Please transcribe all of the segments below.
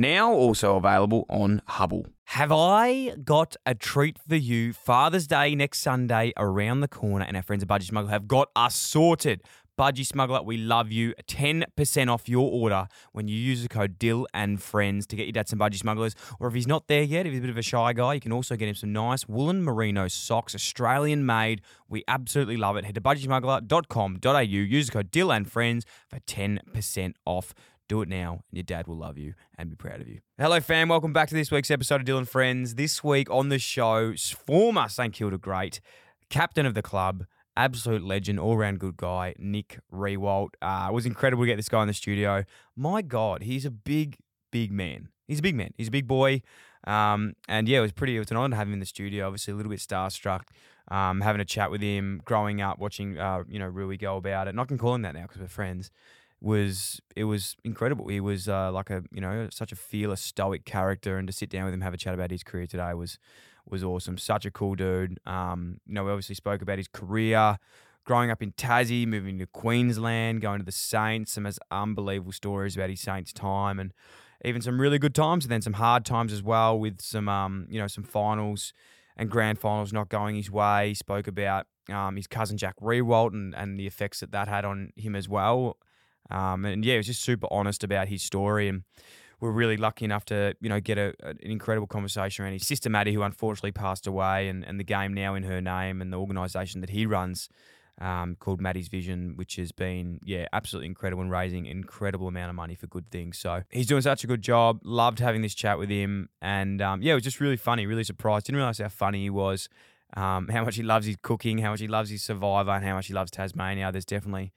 Now also available on Hubbl. Have I got a treat for you? Father's Day next Sunday around the corner, and our friends at Budgie Smuggler have got us sorted. Budgie Smuggler, we love you. 10% off your order when you use the code DILL and friends to get your dad some Budgie Smugglers. Or if he's not there yet, if he's a bit of a shy guy, you can also get him some nice woolen merino socks, Australian made. We absolutely love it. Head to budgiesmuggler.com.au, use the code DILL and friends for 10% off. Do it now, and your dad will love you and be proud of you. Hello, fam. Welcome back to this week's episode of Dylan Friends. This week on the show, former St Kilda great, captain of the club, absolute legend, all round good guy, Nick Riewoldt. Uh, it was incredible to get this guy in the studio. My God, he's a big, big man. He's a big man. He's a big boy. Um, and yeah, it was pretty, it was an honor to have him in the studio. Obviously, a little bit starstruck. Um, having a chat with him, growing up, watching, uh, you know, Rui go about it. And I can call him that now because we're friends was it was incredible. He was uh, like a you know such a fearless, stoic character, and to sit down with him, have a chat about his career today was was awesome. Such a cool dude. Um, you know, we obviously spoke about his career, growing up in Tassie, moving to Queensland, going to the Saints, some unbelievable stories about his Saints time, and even some really good times, and then some hard times as well with some um, you know some finals and grand finals not going his way. He spoke about um, his cousin Jack Riewoldt and, and the effects that that had on him as well. Um, and yeah, he was just super honest about his story, and we're really lucky enough to you know get a, an incredible conversation around his sister Maddie, who unfortunately passed away, and, and the game now in her name, and the organisation that he runs um, called Maddie's Vision, which has been yeah absolutely incredible and raising incredible amount of money for good things. So he's doing such a good job. Loved having this chat with him, and um, yeah, it was just really funny. Really surprised. Didn't realize how funny he was. Um, how much he loves his cooking, how much he loves his Survivor, and how much he loves Tasmania. There's definitely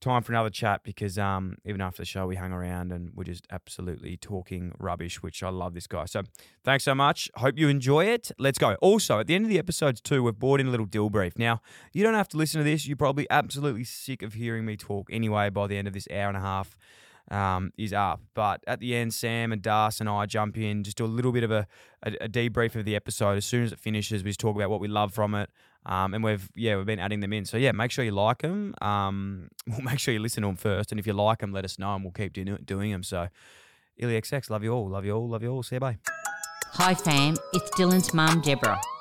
time for another chat because um, even after the show, we hung around and we're just absolutely talking rubbish, which I love this guy. So thanks so much. Hope you enjoy it. Let's go. Also, at the end of the episodes, too, we've brought in a little deal brief. Now, you don't have to listen to this. You're probably absolutely sick of hearing me talk anyway by the end of this hour and a half. Um, is up. But at the end, Sam and Das and I jump in, just do a little bit of a, a, a debrief of the episode. As soon as it finishes, we just talk about what we love from it. Um, and we've yeah we've been adding them in. So yeah, make sure you like them. Um, we'll make sure you listen to them first, and if you like them, let us know, and we'll keep doing doing them. So, IllyXX, love you all, love you all, love you all. See you, bye. Hi fam, it's Dylan's mum, Deborah.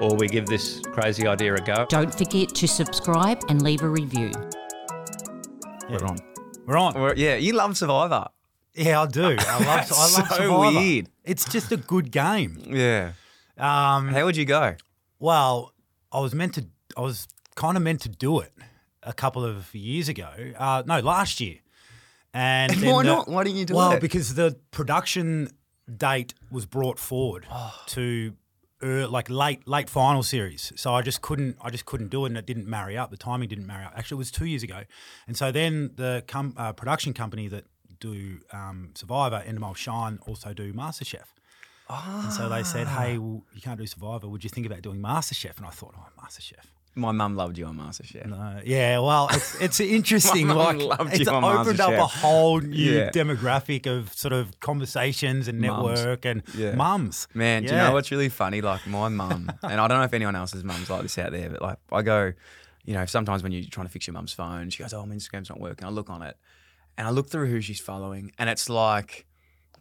or we give this crazy idea a go. Don't forget to subscribe and leave a review. We're on. We're on. Well, yeah, you love Survivor. Yeah, I do. I love. I love so Survivor. weird. It's just a good game. Yeah. Um, How would you go? well, I was meant to. I was kind of meant to do it a couple of years ago. Uh, no, last year. And, And why the- not? Why didn't you do well, it? Well, because the production date was brought forward Oh. to er, like late late final series. So I just couldn't I just couldn't do it, and it didn't marry up. The timing didn't marry up. Actually, it was two years ago, and so then the com- uh, production company that do um, Survivor, Endemol Shine, also do MasterChef. And so they said, "Hey, well, you can't do Survivor. Would you think about doing MasterChef?" And I thought, "Oh, MasterChef." My mum loved you on MasterChef. No, yeah, well, it's, it's interesting. My like, it's you on opened up a whole new Yeah. demographic of sort of conversations and Mums. network and Yeah. mums. Man, do you know what's really funny? Like my mum, and I don't know if anyone else's mum's like this out there, but like I go, you know, sometimes when you're trying to fix your mum's phone, she goes, "Oh, my Instagram's not working." I look on it, and I look through who she's following, and it's like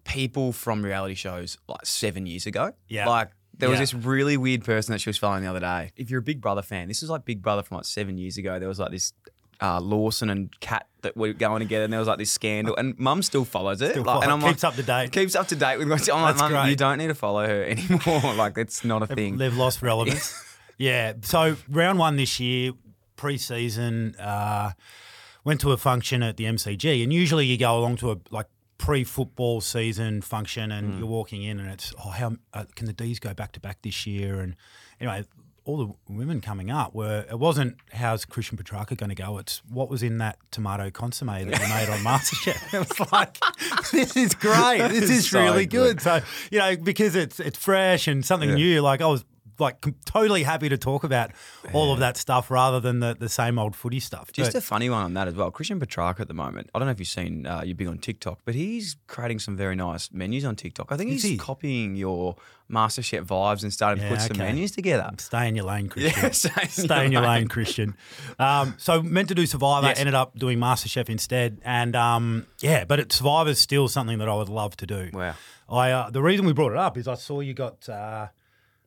people from reality shows like seven years ago. Yeah. like. There was Yeah. this really weird person that she was following the other day. If you're a Big Brother fan, this is like Big Brother from like seven years ago. There was like this uh, Lawson and Kat that were going together, and there was like this scandal. And Mum still follows it, Still like, and follow- I'm like, keeps up to date. keeps up to date with what's on. Like, That's Mum, you don't need to follow her anymore. like it's not a thing. They've lost relevance. yeah. So round one this year, pre-season, uh, went to a function at the MCG, and usually you go along to a like pre-football season function, and you're walking in, and it's oh, how uh, can the D's go back to back this year? And anyway. All the women coming up were. It wasn't how's Christian Petracca going to go. It's what was in that tomato consomme that you made on MasterChef. It was like, this is great. This is So really good. good. So you know, because it's it's fresh and something Yeah. new. Like I was like totally happy to talk about all of that stuff rather than the, the same old footy stuff. Just But- a funny one on that as well. Christian Petracca at the moment. I don't know if you've seen. Uh, you're big on TikTok, but he's creating some very nice menus on TikTok. I think he's he? copying your MasterChef vibes and starting to Yeah, put some menus together. Stay in your lane, Christian. Yeah, stay in Stay your in your lane. lane, Christian. Um, so meant to do Survivor, Yes. ended up doing MasterChef instead, and um, yeah, but it, Survivor's still something that I would love to do. Wow. I uh, the reason we brought it up is I saw you got uh,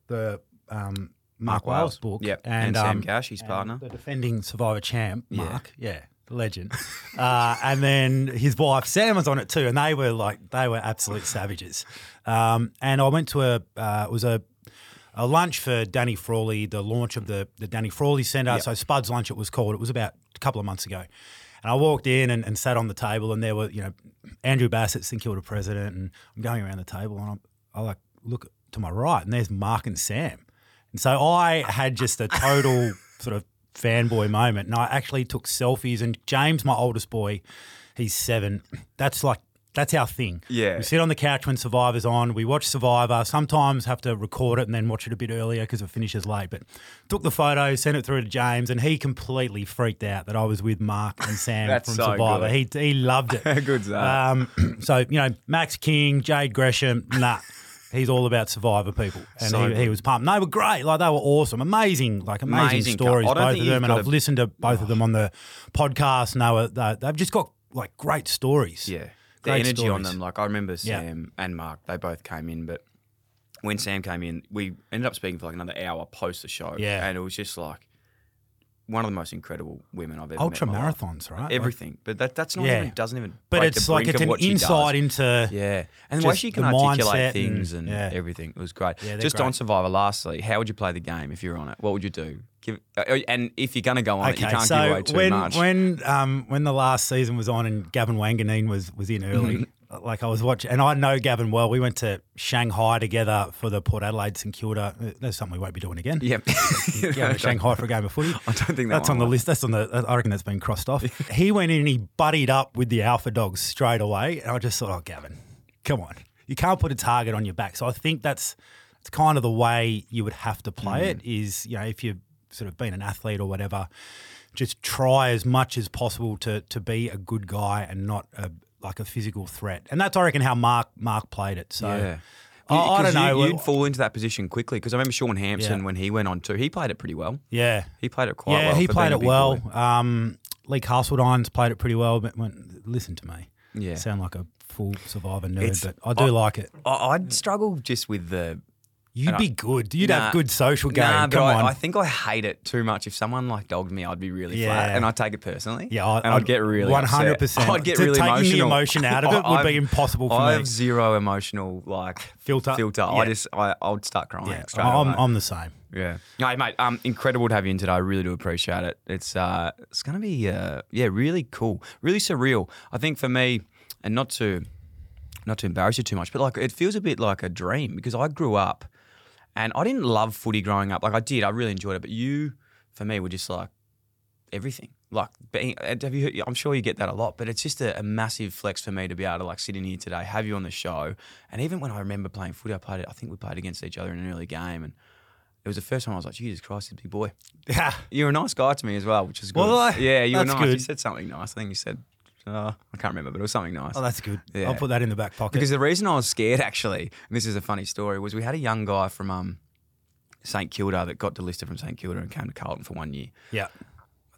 the um, Mark, Mark Wales Wales. book, Yep, and Sam um, Gash, his and partner. the defending Survivor champ, Yeah. Mark, yeah, the legend, uh, and then his wife Sam was on it too, and they were like they were absolute savages. Um, and I went to a uh, it was a a lunch for Danny Frawley, the launch of the, the Danny Frawley Centre. So Spud's Lunch it was called. It was about a couple of months ago. And I walked in and, and sat on the table and there were, you know, Andrew Bassat, St Kilda president, and I'm going around the table and I'm, I like look to my right and there's Mark and Sam. And so I had just a total sort of fanboy moment and I actually took selfies and James, my oldest boy, he's seven. That's like that's our thing. Yeah. We sit on the couch when Survivor's on. We watch Survivor. Sometimes have to record it and then watch it a bit earlier because it finishes late. But took the photo, sent it through to James, and he completely freaked out that I was with Mark and Sam from so Survivor. He he loved it. How good's? Um, so you know, Max King, Jade Gresham, nah. He's all about Survivor people, and So he, he was pumped. They were great, like they were awesome, amazing, like amazing, Amazing stories, both of them. And I've a- listened to both of oh. them on the podcast, and they were they, they've just got like great stories. Yeah. The Great energy on them. Like I remember Yeah. Sam and Mark, they both came in, but when Sam came in, we ended up speaking for like another hour post the show. Yeah. And it was just like one of the most incredible women I've ever Ultra met. in life. marathons, right? Everything. But that that's not Yeah. even doesn't even But break it's the like it's an insight into Yeah. And the way she can articulate things and- and, yeah. everything. It was great. Yeah, Just on. Survivor lastly, how would you play the game if you were on it? What would you do? Give uh, and if you're gonna go on it, you can't so give away too when much. when um when the last season was on and Gavin Wanganeen was was in early. like I was watching, and I know Gavin well. We went to Shanghai together for the Port Adelaide St Kilda. Uh, That's something we won't be doing again. Yep. Going to Shanghai for a game of footy. I don't think that that's on the was. list. That's on the. I reckon that's been crossed off. he went in and he buddied up with the Alpha Dogs straight away, and I just thought, oh, Gavin, come on, you can't put a target on your back. So I think that's it's kind of the way you would have to play it. Mm. Is you know if you've sort of been an athlete or whatever, just try as much as possible to to be a good guy and not a like a physical threat. And that's I reckon how Mark Mark played it. So. Yeah. I, I don't know. You, would fall into that position quickly because I remember Shaun Hampson Yeah. when he went on too. He played it pretty well. yeah, He played it quite yeah, well. he played it well. boy. Um, Lee Carseldine's played it pretty well, but when, listen to me. Yeah. Sound like a full survivor nerd, It's- but I do I- like it. I, I'd struggle just with the. You'd and I- be good. You'd Nah. have good social game. Nah, but Come I, on. I think I hate it too much. If someone like dogged me, I'd be really flat, and I'd take it personally. Yeah, I- and I'd, I'd- get really 100%. I'd get To- really taking the emotion out of it would be impossible for I me. I have zero emotional like Filter? Filter. Yeah. I just I I would start crying. yeah, straight I'm, away. I'm the same. Yeah. No, mate, um, incredible to have you in today. I really do appreciate it. It's uh, it's gonna be uh, yeah, really cool, really surreal. I think for me, and not to, not to embarrass you too much, but like it feels a bit like a dream because I grew up, And I didn't love footy growing up. Like I did, I really enjoyed it. But you, for me, were just like everything. Like being, uh, have you? I'm sure you get that a lot, but it's just a, a, massive flex for me to be able to like sit in here today, have you on the show, and even when I remember playing footy, I played. it. I think we played against each other in an early game, and it was the first time I was like, Jesus Christ, this big boy. Yeah, you're a nice guy to me as well, which is good. Well, I, yeah, you were nice. Good. You said something nice. I think you said uh, I can't remember, but it was something nice. Oh, that's good. Yeah. I'll put that in the back pocket. Because the reason I was scared, actually, and this is a funny story, was we had a young guy from um, St Kilda that got delisted from St Kilda and came to Carlton for one year. Yeah.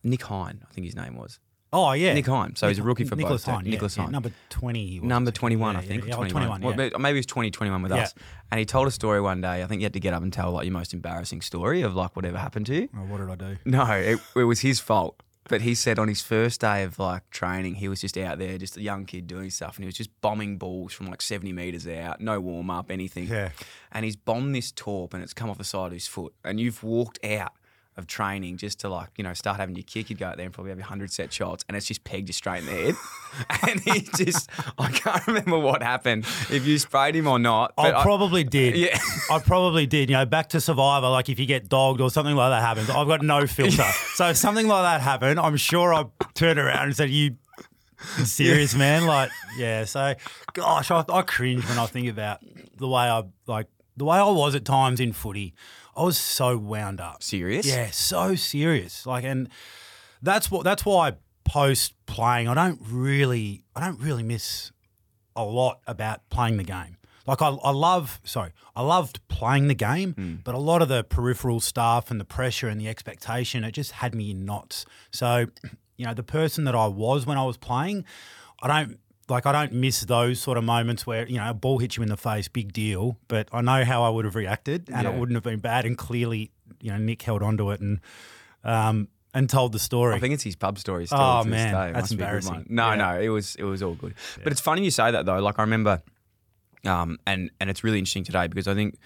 Nick Hine, I think his name was. Oh yeah, Nick Hine. So Nick, he's a rookie for Nicholas both. Hine, Nicholas yeah, Hine, yeah, number twenty. Number twenty-one, yeah, I think. Yeah, 21. 21 well, maybe he's 20, 21 with us. And he told a story one day. I think you had to get up and tell like your most embarrassing story of like whatever happened to you. Oh, what did I do? No, it, it was his fault. But he said on his first day of like training, he was just out there, just a young kid doing stuff, and he was just bombing balls from like 70 meters out, no warm up, anything. Yeah. And he's bombed this torp and it's come off the side of his foot. And you've walked out of training just to like, you know, start having your kick. You'd go out there and probably have your 100 set shots and it's just pegged you straight in the head. and he just, I can't remember what happened, if you sprayed him or not. I probably did. Yeah. I probably did. You know, back to Survivor, like if you get dogged or something like that happens, I've got no filter. so if something like that happened, I'm sure I turned around and said, You serious, man? Like, yeah. So, gosh, I, I cringe when I think about the way I, like, the way I was at times in footy. I was so wound up. Serious? Yeah, so serious. Like, and that's what that's why post playing, I don't really, I don't really miss a lot about playing the game. Like I, I love, sorry, I loved playing the game, Hmm. but a lot of the peripheral stuff and the pressure and the expectation, it just had me in knots. So, you know, the person that I was when I was playing, I don't like I don't miss those sort of moments where you know a ball hits you in the face, big deal. But I know how I would have reacted, and Yeah. it wouldn't have been bad. And clearly, you know, Nick held onto it and um, and told the story. I think it's his pub story still. Oh, man, that's must be a good embarrassing. No, Yeah. no, it was it was all good. But it's funny you say that though. Like I remember, um, and and it's really interesting today because I think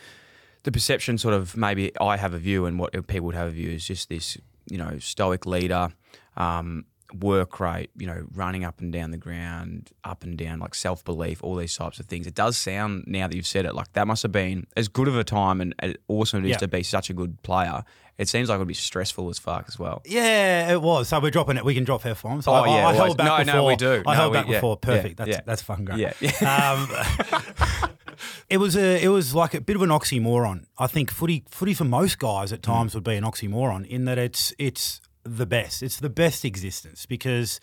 the perception, sort of, maybe I have a view, and what people would have a view is just this, you know, stoic leader. Um, work rate, you know, running up and down the ground, up and down, like self belief, all these types of things. It does sound now that you've said it, like that must have been as good of a time and as awesome it is Yeah. to be such a good player. It seems like it would be stressful as fuck as well. Yeah, it was. So we're dropping it. We can drop F bombs. Oh, I, yeah, I, I held back No, no, before. we do. I No, held we- back yeah, before. yeah, Perfect. that's yeah. that's fucking great. Yeah. Um, it was a it was like a bit of an oxymoron. I think footy footy for most guys Mm. at times would be an oxymoron in that it's it's the best. It's the best existence because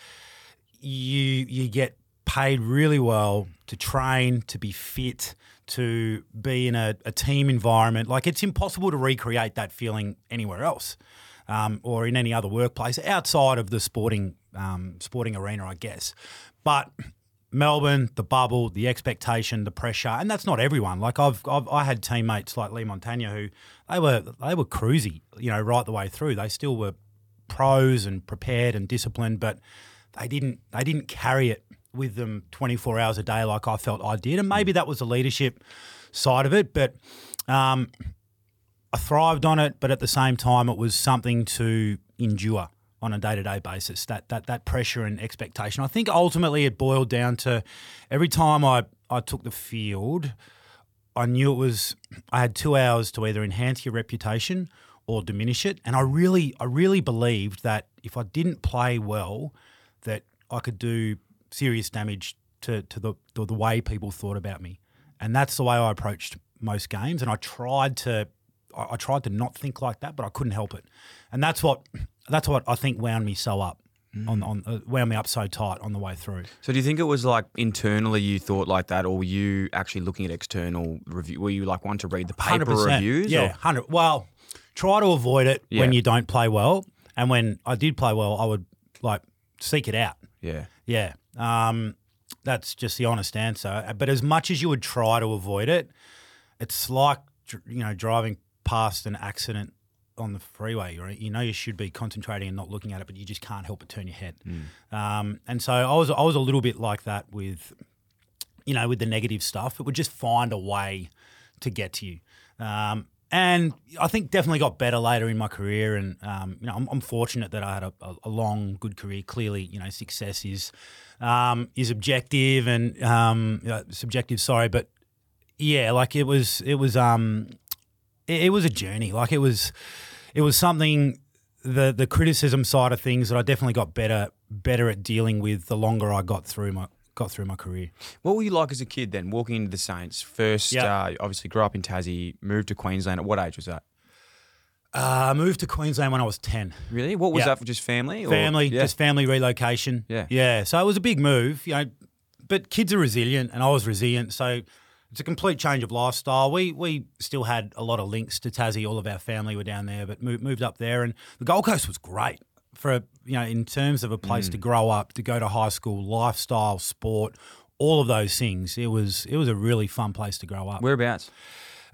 you you get paid really well to train, to be fit, to be in a, a team environment. Like it's impossible to recreate that feeling anywhere else. Um, or in any other workplace outside of the sporting um, sporting arena, I guess. But Melbourne, the bubble, the expectation, the pressure, and that's not everyone. Like I've, I've I had teammates like Leigh Montagna who they were they were cruisy, you know, right the way through. They still were pros and prepared and disciplined, but they didn't they didn't carry it with them 24 hours a day like I felt I did. And maybe that was the leadership side of it, but um, I thrived on it. But at the same time, it was something to endure on a day to day basis. That that that pressure and expectation. I think ultimately it boiled down to every time I I took the field. I knew it was I had two hours to either enhance your reputation or diminish it. And I really I really believed that if I didn't play well, that I could do serious damage to, to the, the the way people thought about me. And that's the way I approached most games. And I tried to I, I tried to not think like that, but I couldn't help it. And that's what that's what I think wound me so up. On, on uh, wound me up so tight on the way through. So do you think it was like internally you thought like that, or were you actually looking at external review? Were you like one to read the paper 100%. reviews? Yeah, hundred. Well, try to avoid it when you don't play well, and when I did play well, I would like seek it out. yeah. Yeah, um, that's just the honest answer. But as much as you would try to avoid it, it's like you know driving past an accident on the freeway. Right? You know you should be concentrating and not looking at it, but you just can't help but turn your head. Um, and so I was I was a little bit like that with you know with the negative stuff. It would just find a way to get to you. Um, and I think definitely got better later in my career, and um, you know I'm, I'm fortunate that I had a, a, long, good career. Clearly, you know success is um, is objective and um, uh, subjective. Sorry, but yeah, like it was it was um, it, it was a journey. Like it was, it was something. The the criticism side of things that I definitely got better better at dealing with the longer I got through my got through my career. What were you like as a kid then, walking into the Saints? First, Yeah. uh, obviously grew up in Tassie, moved to Queensland. At what age was that? Uh, I moved to Queensland when I was ten. Really? What was Yeah. that for? Just family? or- Family, Yeah. just family relocation. Yeah. yeah. So it was a big move, you know. But kids are resilient, and I was resilient. So it's a complete change of lifestyle. We we still had a lot of links to Tassie. All of our family were down there, but moved, moved up there, and the Gold Coast was great for a, you know in terms of a place Mm. to grow up, to go to high school, lifestyle, sport, all of those things. It was it was a really fun place to grow up. Whereabouts?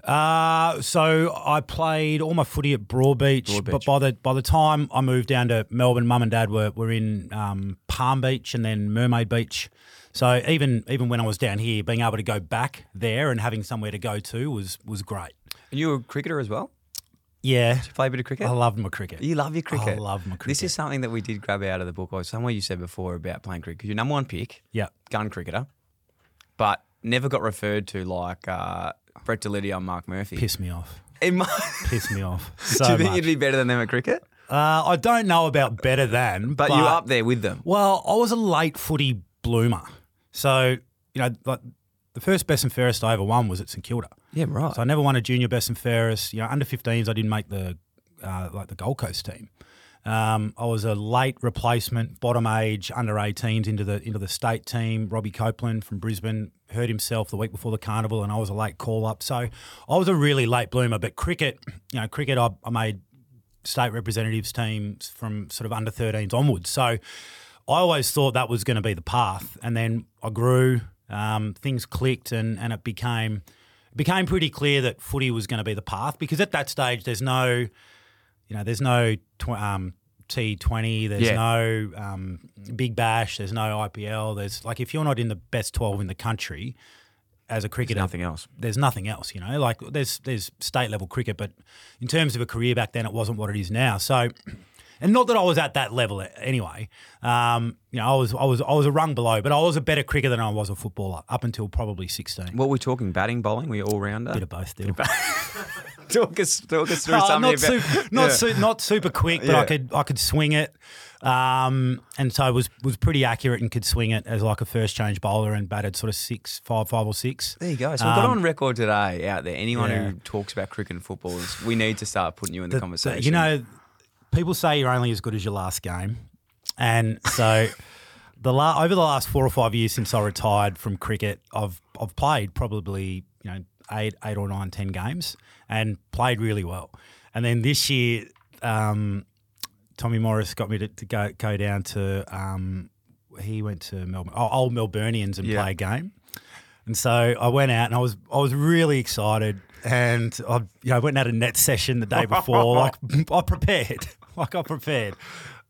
Uh, so I played all my footy at Broadbeach, Broadbeach. but by the by the time I moved down to Melbourne, Mum and Dad were, were in um, Palm Beach and then Mermaid Beach. So even even when I was down here, being able to go back there and having somewhere to go to was was great. And you were a cricketer as well? Yeah, Did you play a bit of cricket? I love my cricket. You love your cricket. I love my cricket. This is something that we did grab out of the book, or somewhere you said before about playing cricket. Your number one pick, yeah. gun cricketer, but never got referred to like uh, Brett Deledio and Mark Murphy. Piss me off. It might- Piss me off. So Do you think much. you'd be better than them at cricket? Uh, I don't know about better than, But, you're up there with them. Well, I was a late footy bloomer. So, you know, like the first best and fairest I ever won was at St Kilda. Yeah, right. So I never won a junior best and fairest. You know, under 15s, I didn't make the uh, like the Gold Coast team. Um, I was a late replacement, bottom age, under 18s into the into the state team. Robbie Copeland from Brisbane hurt himself the week before the carnival, and I was a late call up. So I was a really late bloomer. But cricket, you know, cricket, I, I made state representatives teams from sort of under 13s onwards. So I always thought that was going to be the path, and then I grew. Um, things clicked, and and it became it became pretty clear that footy was going to be the path because at that stage there's no, you know, there's no tw- um, T20, there's Yeah. no um, Big Bash, there's no IPL. There's like if you're not in the best 12 in the country as a cricketer, nothing else. There's nothing else, you know. Like there's there's state level cricket, but in terms of a career back then, it wasn't what it is now. So. And not that I was at that level anyway. Um, you know, I was I was I was a rung below, but I was a better cricketer than I was a footballer up until probably sixteen. What were we talking? Batting, bowling? Were you all rounder? Bit of both, still. talk us, talk us through some not, super, not, Yeah. su- not super quick, but Yeah. I could I could swing it, um, and so was was pretty accurate and could swing it as like a first change bowler and batted sort of six, five, five or six. There you go. So we've got Um, on record today out there. Anyone yeah. who talks about cricket and football, is, we need to start putting you in the, the- conversation. the- you know, people say you're only as good as your last game, and so the la- over the last four or five years since I retired from cricket, I've I've played probably you know eight eight or nine ten games and played really well, and then this year. Um, Tommy Morris got me to, to go go down to. Um, he went to Melbourne, oh, old Melburnians, and Yeah. play a game. And so I went out and I was I was really excited and I you know went out had a net session the day before like I prepared like I prepared.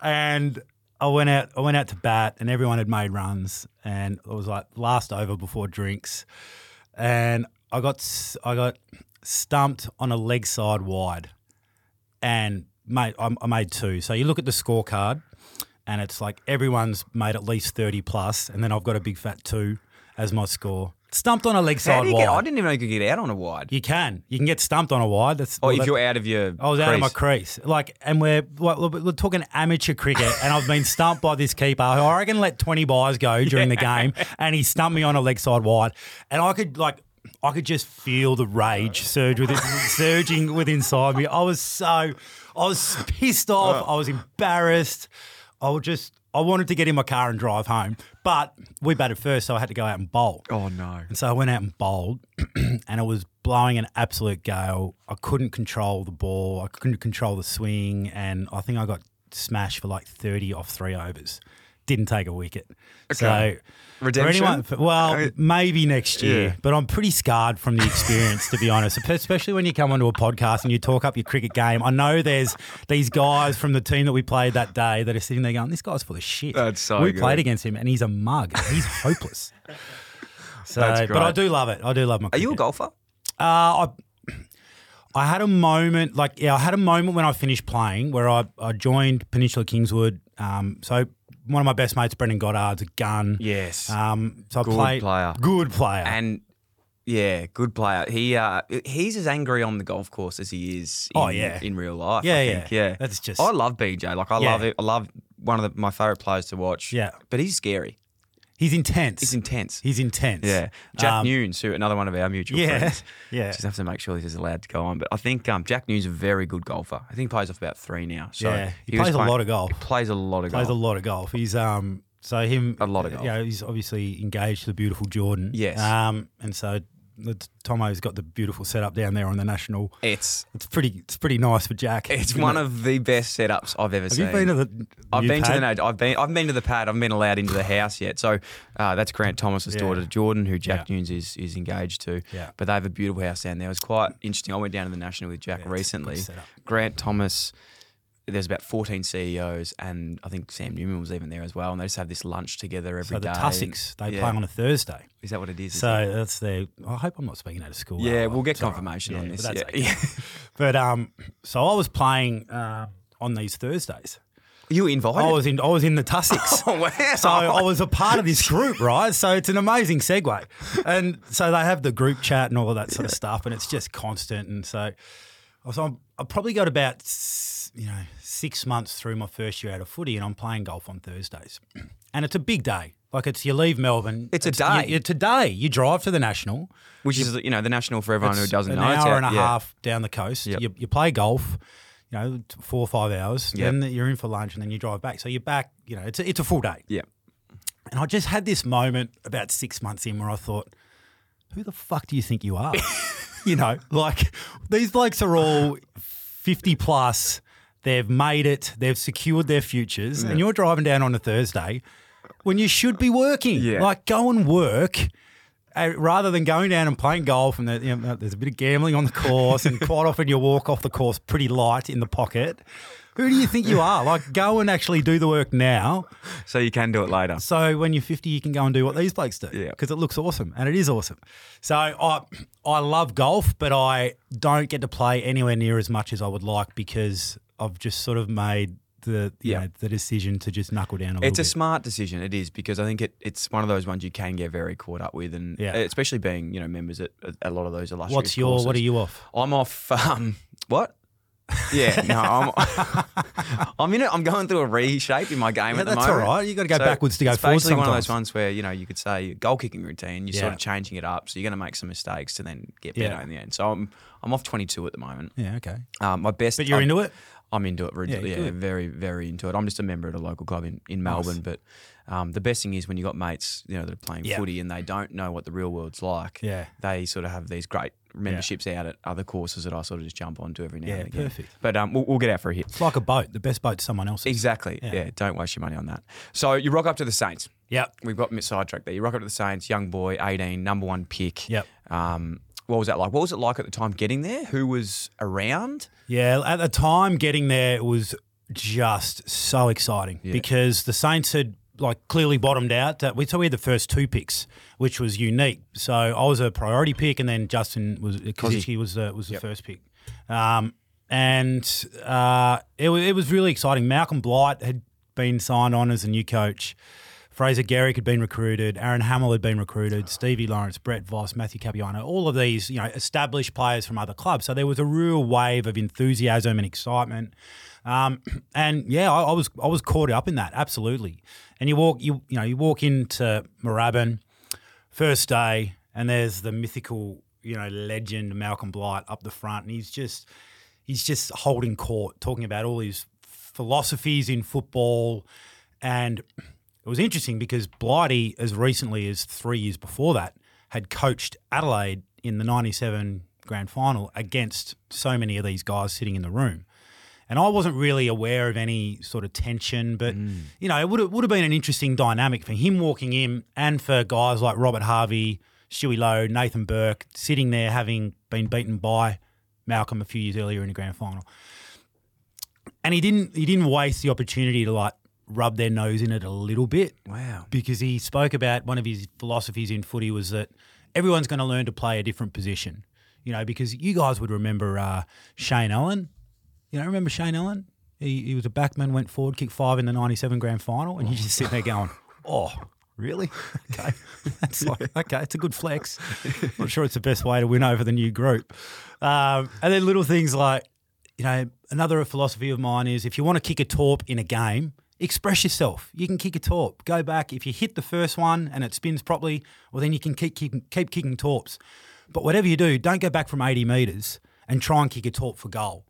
And I went out I went out to bat and everyone had made runs. And it was like last over before drinks. And I got I got stumped on a leg side wide. And mate I, made two. So you look at the scorecard and it's like everyone's made at least 30 plus. And then I've got a big fat two as my score stumped on a leg How side do you wide get, I didn't even know you could get out on a wide. you can. You can get stumped on a wide. That's oh, Or well, if that- you're out of your I was out of my crease. Like, and we're well, we're talking amateur cricket, and I've been stumped by this keeper who I reckon let twenty buys go during the game, and he stumped me on a leg side wide, and I could like. I could just feel the rage surge within, surging within inside me. I was so, I was pissed off. Oh. I was embarrassed. I was just, I wanted to get in my car and drive home, but we batted first, so I had to go out and bowl. Oh no. And so I went out and bowled, and it was blowing an absolute gale. I couldn't control the ball. I couldn't control the swing, and I think I got smashed for like thirty off three overs. Didn't take a wicket. Okay. So Redemption? Anyone, well, I mean- maybe next year. Yeah. But I'm pretty scarred from the experience, to be honest. Especially when you come onto a podcast and you talk up your cricket game. I know there's these guys from the team that we played that day that are sitting there going, "This guy's full of shit." That's so We good. played against him, and he's a mug. He's hopeless. So, That's but I do love it. I do love my. Are you a golfer? Uh, I, I had a moment, like, yeah, I had a moment when I finished playing where I, I joined Peninsula Kingswood. Um, so one of my best mates, Brendan Goddard's a gun. Yes. Um, so I Good played player. Good player. And Yeah, good player. He uh, he's as angry on the golf course as he is. In, Oh, yeah. in real life. Yeah, I yeah. think. yeah. That's just- I love BJ. Like I Yeah. love it. I love one of the, my favorite players to watch. Yeah. but he's scary. He's intense. He's intense. He's intense. yeah, Jack Um, Nunes, who another one of our mutual Yeah, friends. yeah. Just have to make sure this is allowed to go on. But I think um, Jack Nunes is a very good golfer. I think he plays off about three now. So Yeah, he was plays a lot of golf. He plays a lot of plays golf. a lot of golf. He's um so him A lot of golf. You know, he's obviously engaged to the beautiful Jordan. Yes. Um, and so Tomo's got the beautiful setup down there on the national. It's It's pretty. It's pretty nice for Jack. it's one it? of the best setups I've ever Have seen. you been to the? I've been to the pad? no, I've been I've been to the pad. I've been allowed into the house yet. So uh, that's Grant Thomas's Yeah. daughter Jordan, who Jack Yeah. Nunes is is engaged to. Yeah. But they have a beautiful house down there. It was quite interesting. I went down to the national with Jack Yeah, it's a good recently. Grant Thomas. There's about 14 CEOs, and I think Sam Newman was even there as well. And they just have this lunch together every So day. the Tussics they Yeah. play on a Thursday. Is that what it is? So it? that's their. I hope I'm not speaking out of school. yeah, we'll get all right. confirmation on Yeah, this. But, yeah. okay. but um, so I was playing uh, on these Thursdays. you were invited? I was in. I was in the Tussics. Oh, wow. So I was a part of this group, right? So it's an amazing segue. And so they have the group chat and all of that sort of stuff, and it's just constant. And so, so I'm, I probably got about you know six months through my first year out of footy, and I'm playing golf on Thursdays, and it's a big day. Like it's you leave Melbourne. It's a you- day. it's a day. You drive to the national. Which is, you know, the national for everyone who doesn't an know. It's hour and a yeah. half down the coast. Yep. You, you play golf, you know, four or five hours. Yep. Then you're in for lunch, and then you drive back. So you're back. You know, it's a, it's a full day. Yeah. And I just had this moment about six months in where I thought, who the fuck do you think you are? you know, like these blokes are all 50 plus. They've made it. They've secured their futures. And you're driving down on a Thursday when you should be working. Yeah. Like, go and work. uh, Rather than going down and playing golf, and there- you know, there's a bit of gambling on the course, and quite often you walk off the course pretty light in the pocket. Who do you think you are? Like, go and actually do the work now. So you can do it later. So when you're 50, you can go and do what these blokes do. Yeah. Because it looks awesome and it is awesome. So I I love golf, but I don't get to play anywhere near as much as I would like because I've just sort of made the you Yeah. know, the decision to just knuckle down a little bit. It's a bit. smart decision. It is because I think it, it's one of those ones you can get very caught up with, and Yeah. especially being you know members at a lot of those illustrious. What's your what are you off? I'm off. Um, what? Yeah, no, I'm. I'm in it. I'm going through a reshape in my game Yeah, at the moment. that's all right. You gotta go backwards to go forwards. it's forward basically one of those ones where you know you could say goal kicking routine. You're sort of changing it up, so you're going to make some mistakes to then get Yeah. better in the end. So I'm I'm off 22 at the moment. Yeah, okay. Um, my best. But you're I'm- into it? I'm into it. Yeah, Yeah, yeah good. very, very into it. I'm just a member at a local club in, in Melbourne, but um, the best thing is when you got mates, you know, that are playing Yeah. footy and they don't know what the real world's like. Yeah. they sort of have these great memberships out at other courses that I sort of just jump onto every now Yeah, and again. perfect. But um, we'll, we'll get out for a hit. It's like a boat. The best boat's someone else's. Exactly. Yeah. Yeah. Don't waste your money on that. So you rock up to the Saints. Yep. We've got sidetracked there. You rock up to the Saints, young boy, 18, number one pick. Yep. Um, what was that like? What was it like at the time getting there? Who was around? Yeah, at the time getting there was just so exciting Yeah. because the Saints had like clearly bottomed out. Uh, we so we had the first two picks, which was unique. So I was a priority pick, and then Justin was Koschitzke was the, was the first pick. Um, and uh, it, it was really exciting. Malcolm Blight had been signed on as a new coach. Fraser Gehrig had been recruited. Aaron Hamill had been recruited. Stevie Lawrence, Brett Voss, Matthew Capuano, all of these, you know, established players from other clubs. So there was a real wave of enthusiasm and excitement. Um, and yeah, I, I was I was caught up in that absolutely. And you walk you you know you walk into Moorabbin, first day, and there's the mythical you know legend Malcolm Blight up the front, and he's just he's just holding court, talking about all his philosophies in football, and it was interesting because Blighty, as recently as three years before that, had coached Adelaide in the '97 grand final against so many of these guys sitting in the room. And I wasn't really aware of any sort of tension, but mm. you know, it would have, would have been an interesting dynamic for him walking in, and for guys like Robert Harvey, Stewie Loewe, Nathan Burke sitting there having been beaten by Malcolm a few years earlier in the grand final. And he didn't he didn't waste the opportunity to like rub their nose in it a little bit Wow. because he spoke about one of his philosophies in footy was that everyone's going to learn to play a different position. You know, because you guys would remember uh, Shane Ellen. You know, remember Shane Ellen? He, he was a backman, went forward, kicked five in the '97 grand final, and you just sit there going, "Oh, Really? Okay. That's like, okay, it's a good flex. I'm not sure it's the best way to win over the new group. Um, and then little things like, you know, another philosophy of mine is if you want to kick a torp in a game, express yourself. You can kick a torp. Go back. If you hit the first one and it spins properly, well, then you can keep, keep, keep kicking torps. But whatever you do, don't go back from 80 metres and try and kick a torp for goal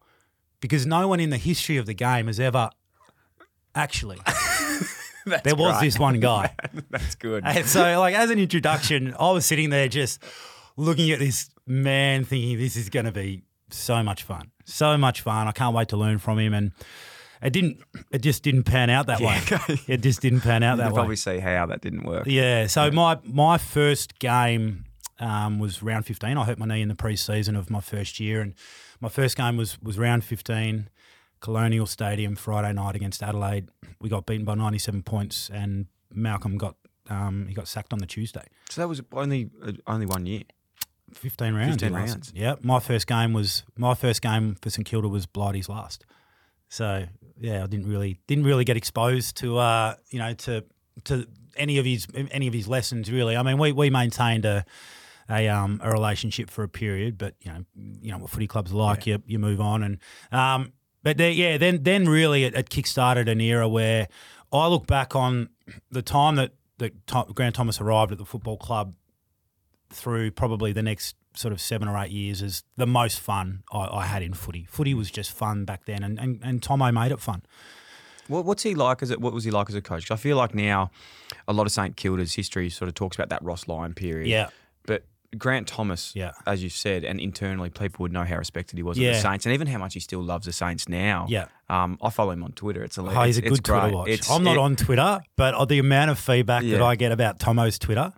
because no one in the history of the game has ever actually. there was great. this one guy. That's good. And so, like, as an introduction, I was sitting there just looking at this man, thinking this is going to be so much fun, so much fun. I can't wait to learn from him. And it didn't, it just didn't pan out that way. It just didn't pan out You that way. probably see how that didn't work. Yeah. So my my first game um, was round fifteen. I hurt my knee in the pre-season of my first year, and my first game was was round fifteen, Colonial Stadium, Friday night against Adelaide. We got beaten by ninety seven points, and Malcolm got um, he got sacked on the Tuesday. So that was only uh, only one year. 15 rounds. 15 rounds. Yeah, my first game was my first game for St Kilda was Blighty's last. So yeah, I didn't really didn't really get exposed to uh, you know to to any of his any of his lessons really. I mean, we we maintained a a um a relationship for a period, but you know you know what footy clubs are like. You you move on and um. But there, yeah, then then really it, it kick-started an era where I look back on the time that that Grant Thomas arrived at the football club through probably the next sort of seven or eight years as the most fun I, I had in footy. Footy was just fun back then, and, and, and Tomo made it fun. What, what's he like as a, what was he like as a coach? I feel like now a lot of St Kilda's history sort of talks about that Ross Lyon period. Yeah. But Grant Thomas, Yeah. as you said, and internally people would know how respected he was at the Saints, and even how much he still loves the Saints now. Yeah. Um, I follow him on Twitter. It's a Oh, he's a good Twitter great. watch. It's- I'm not it- on Twitter, but the amount of feedback that I get about Tomo's Twitter,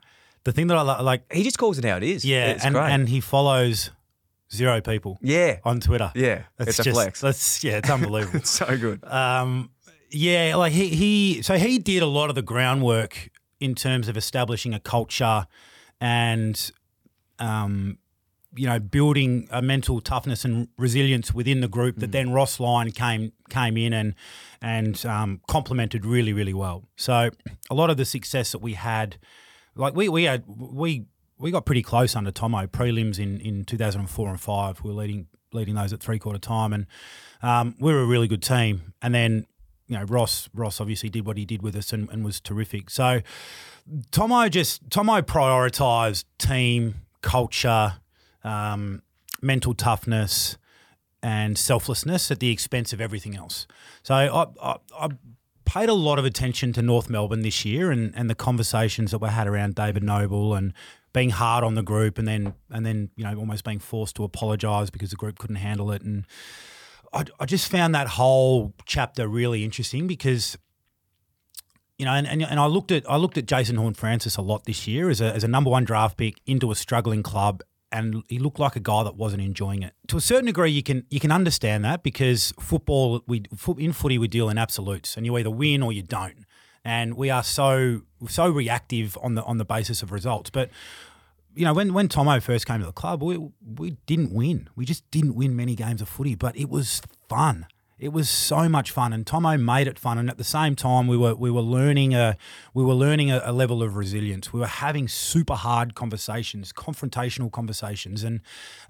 the thing that I li- like, He just calls it how it is. yeah, it's and, great. and he follows zero people yeah, on Twitter. yeah, That's it's a just, flex. That's yeah, it's unbelievable. It's so good. Um, yeah, like he, he so he did a lot of the groundwork in terms of establishing a culture and um, you know building a mental toughness and resilience within the group that then Ross Lyon came came in and and um, complemented really really well. So a lot of the success that we had, like we we had we we got pretty close under Tomo prelims in in 2004 and five. We were leading leading those at three quarter time, and um, we were a really good team. And then you know Ross Ross obviously did what he did with us and, and was terrific. So Tomo just Tomo prioritised team culture, um, mental toughness, and selflessness at the expense of everything else. So I, I, I paid a lot of attention to North Melbourne this year and, and the conversations that were had around David Noble and being hard on the group and then and then you know almost being forced to apologise because the group couldn't handle it. And I, I just found that whole chapter really interesting because you know, and, and, and I looked at I looked at Jason Horne-Francis a lot this year as a, as a number one draft pick into a struggling club, and he looked like a guy that wasn't enjoying it. To a certain degree, you can you can understand that because football we in footy we deal in absolutes, and you either win or you don't, and we are so so reactive on the on the basis of results. But you know, when when Tomo first came to the club, we we didn't win. We just didn't win many games of footy, but it was fun. It was so much fun, and Tomo made it fun. And at the same time, we were we were learning a we were learning a, a level of resilience. We were having super hard conversations, confrontational conversations, and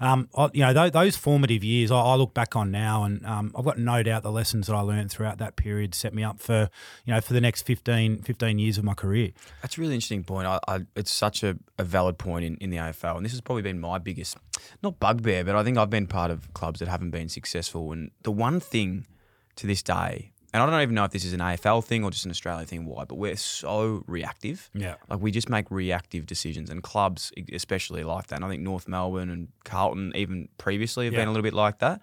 um, I, you know those, those formative years I, I look back on now, and um, I've got no doubt the lessons that I learned throughout that period set me up for you know for the next 15, 15 years of my career. That's a really interesting point. I, I, it's such a, a valid point in, in the AFL, and this has probably been my biggest, not bugbear, but I think I've been part of clubs that haven't been successful. And the one thing to this day, and I don't even know if this is an AFL thing or just an Australian thing, why, but we're so reactive. Yeah. Like we just make reactive decisions, and clubs especially like that. And I think North Melbourne and Carlton, even previously, have Yeah. been a little bit like that.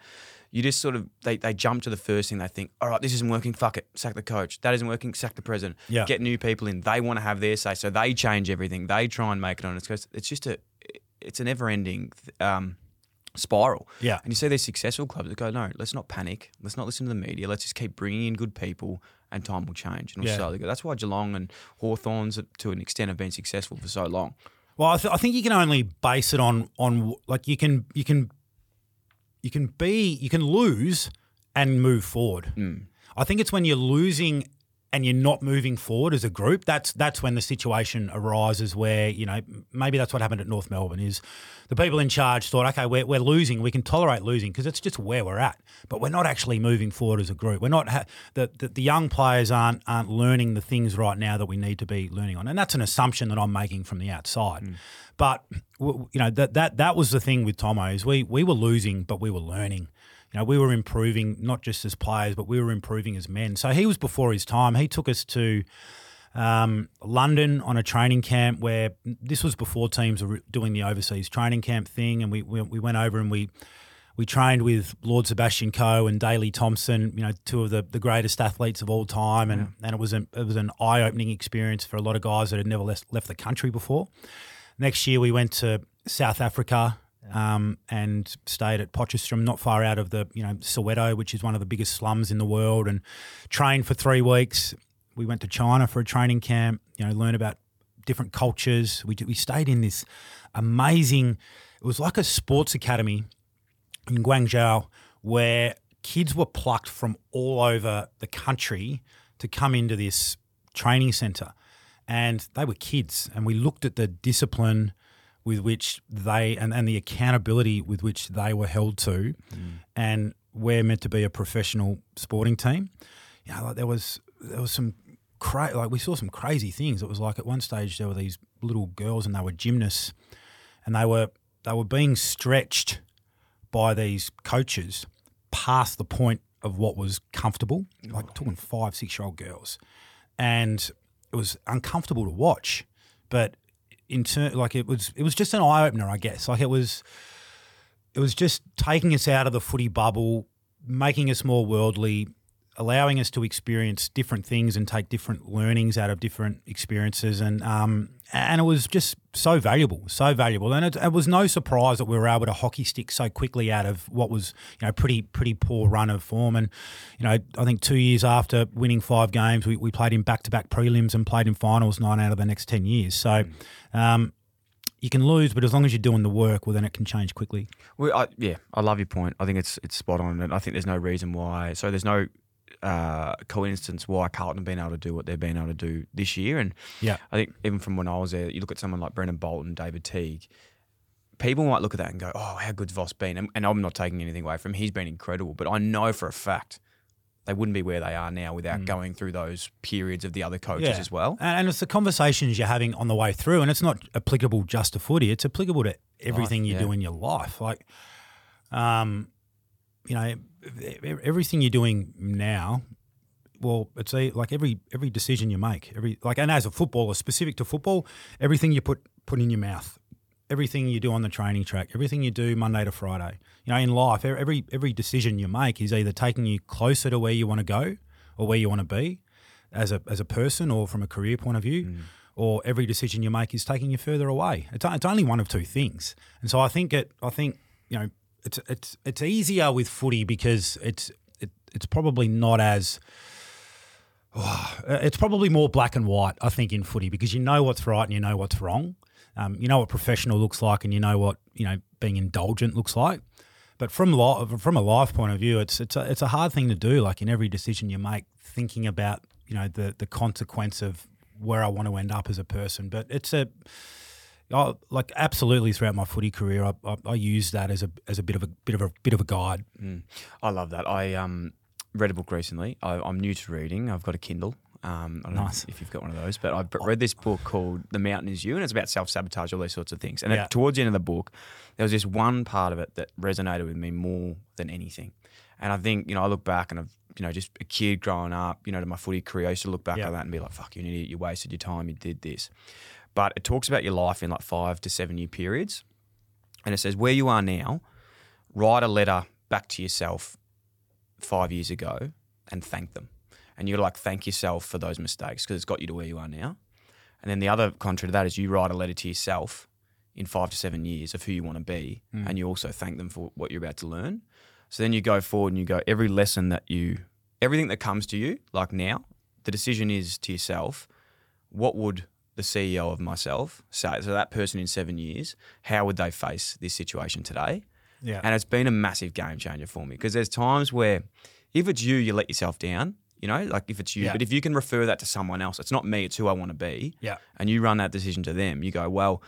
You just sort of they, they jump to the first thing they think. All right, this isn't working. Fuck it, sack the coach. That isn't working. Sack the president. Yeah. Get new people in. They want to have their say, so they change everything. They try and make it on its coast. It's just a it's a never ending um, spiral. Yeah. And you see these successful clubs that go, no, let's not panic. Let's not listen to the media. Let's just keep bringing in good people and time will change. And it'll Yeah. slowly go. That's why Geelong and Hawthorns to an extent have been successful for so long. Well, I, th- I think you can only base it on on like you can you can you can be you can lose and move forward. I think it's when you're losing and you're not moving forward as a group, that's that's when the situation arises where you know maybe that's what happened at North Melbourne is the people in charge thought, okay, we're, we're losing, we can tolerate losing because it's just where we're at, but we're not actually moving forward as a group. We're not ha- the, the the young players aren't aren't learning the things right now that we need to be learning on, and that's an assumption that I'm making from the outside. Mm. But you know that that that was the thing with Tomo is we we were losing, but we were learning. You know, we were improving not just as players, but we were improving as men. So he was before his time. He took us to um, London on a training camp where this was before teams were doing the overseas training camp thing, and we we, we went over and we. We trained with Lord Sebastian Coe and Daley Thompson, you know, two of the, the greatest athletes of all time, and, and it was an it was an eye opening experience for a lot of guys that had never left, left the country before. Next year, we went to South Africa um, and stayed at Potchefstroom, not far out of the you know Soweto, which is one of the biggest slums in the world, and trained for three weeks. We went to China for a training camp. You know, learn about different cultures. We we stayed in this amazing. It was like a sports academy in Guangzhou where kids were plucked from all over the country to come into this training center. And they were kids. And we looked at the discipline with which they and, and the accountability with which they were held to. Mm. And we're meant to be a professional sporting team. You know, like there was there was some cra- like we saw some crazy things. It was like at one stage there were these little girls and they were gymnasts and they were they were being stretched by these coaches past the point of what was comfortable, like talking five, six year old girls. And it was uncomfortable to watch. But in turn like it was it was just an eye opener, I guess. Like it was it was just taking us out of the footy bubble, making us more worldly, allowing us to experience different things and take different learnings out of different experiences. And um, and it was just so valuable, so valuable. And it, it was no surprise that we were able to hockey stick so quickly out of what was you know pretty pretty poor run of form. And you know I think two years after winning five games, we, we played in back to back prelims and played in finals nine out of the next ten years. So. Um, you can lose, but as long as you're doing the work, well, then it can change quickly. Well, I, yeah, I love your point. I think it's it's spot on, and I think there's no reason why. So there's no uh, coincidence why Carlton have been able to do what they've been able to do this year. And Yeah. I think even from when I was there, you look at someone like Brendan Bolton, David Teague. People might look at that and go, "Oh, how good's Voss been?" And, and I'm not taking anything away from him. He's been incredible, but I know for a fact they wouldn't be where they are now without going through those periods of the other coaches Mm. Yeah. as well. And, and it's the conversations you're having on the way through, and it's not applicable just to footy. It's applicable to everything you yeah. do in your life. Like, um, you know, everything you're doing now. Well, it's a, like every every decision you make, every like, and as a footballer, specific to football, everything you put put in your mouth, everything you do on the training track, everything you do Monday to Friday. You know, in life, every every decision you make is either taking you closer to where you want to go or where you want to be as a as a person or from a career point of view, mm. or every decision you make is taking you further away. It's, it's only one of two things, and so I think it. I think you know it's it's it's easier with footy because it's it, it's probably not as uh, it's probably more black and white, I think, in footy because you know what's right and you know what's wrong. Um, you know what professional looks like and you know what you know being indulgent looks like. But from li- from a life point of view, it's it's a, it's a hard thing to do. Like in every decision you make, thinking about you know the the consequence of where I want to end up as a person. But it's a I, like absolutely throughout my footy career, I, I, I use that as a as a bit of a bit of a bit of a guide. Mm. I love that. I um, read a book recently. I, I'm new to reading. I've got a Kindle. Um, I don't Nice. know if you've got one of those, but I've read this book called The Mountain Is You, and it's about self sabotage, all those sorts of things. And Yeah. towards the end of the book, there was this one part of it that resonated with me more than anything. And I think, you know, I look back and I've, you know, just a kid growing up, you know, to my footy career, I used to look back Yeah. at that and be like, fuck, you're idiot, you wasted your time, you did this. But it talks about your life in like five to seven year periods. And it says, where you are now, write a letter back to yourself five years ago and thank them. And you're like, thank yourself for those mistakes because it's got you to where you are now. And then the other contrary to that is you write a letter to yourself in five to seven years of who you want to be. Mm. And you also thank them for what you're about to learn. So then you go forward and you go, every lesson that you, everything that comes to you, like now, the decision is to yourself, what would the CEO of myself say? So that person in seven years, how would they face this situation today? Yeah. And it's been a massive game changer for me because there's times where if it's you, you let yourself down, You know, like if it's you, Yeah. but if you can refer that to someone else, it's not me, it's who I want to be. Yeah. And you run that decision to them. You go, well,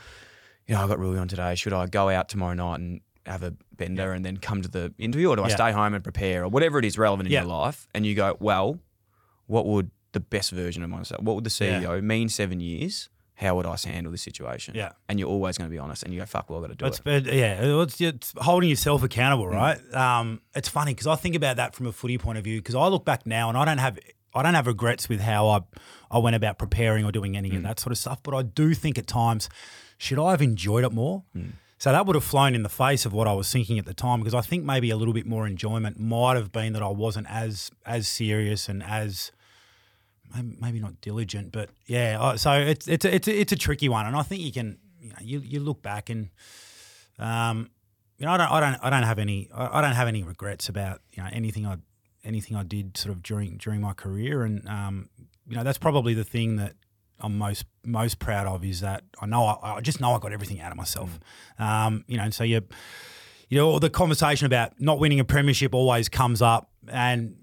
you know, I got really on today. Should I go out tomorrow night and have a bender and then come to the interview, or do I Yeah. stay home and prepare, or whatever it is relevant in Yeah. your life? And you go, well, what would the best version of myself? What would the CEO mean seven years? How would I handle this situation? Yeah. And you're always going to be honest, and you go, fuck, well, I've got to do It's, it. yeah, it's, it's holding yourself accountable, Mm. right? Um, it's funny because I think about that from a footy point of view because I look back now and I don't have I don't have regrets with how I I went about preparing or doing any Mm. of that sort of stuff. But I do think at times, should I have enjoyed it more? Mm. So that would have flown in the face of what I was thinking at the time because I think maybe a little bit more enjoyment might have been that I wasn't as as serious and as maybe- not diligent, but yeah. So it's it's a, it's a, it's a tricky one, and I think you can you know you, you look back and um you know I don't I don't I don't have any I I don't have any regrets about you know anything I anything I did sort of during during my career, and um you know that's probably the thing that I'm most most proud of is that I know I, I just know I got everything out of myself, um you know, and so you you know all the conversation about not winning a premiership always comes up. And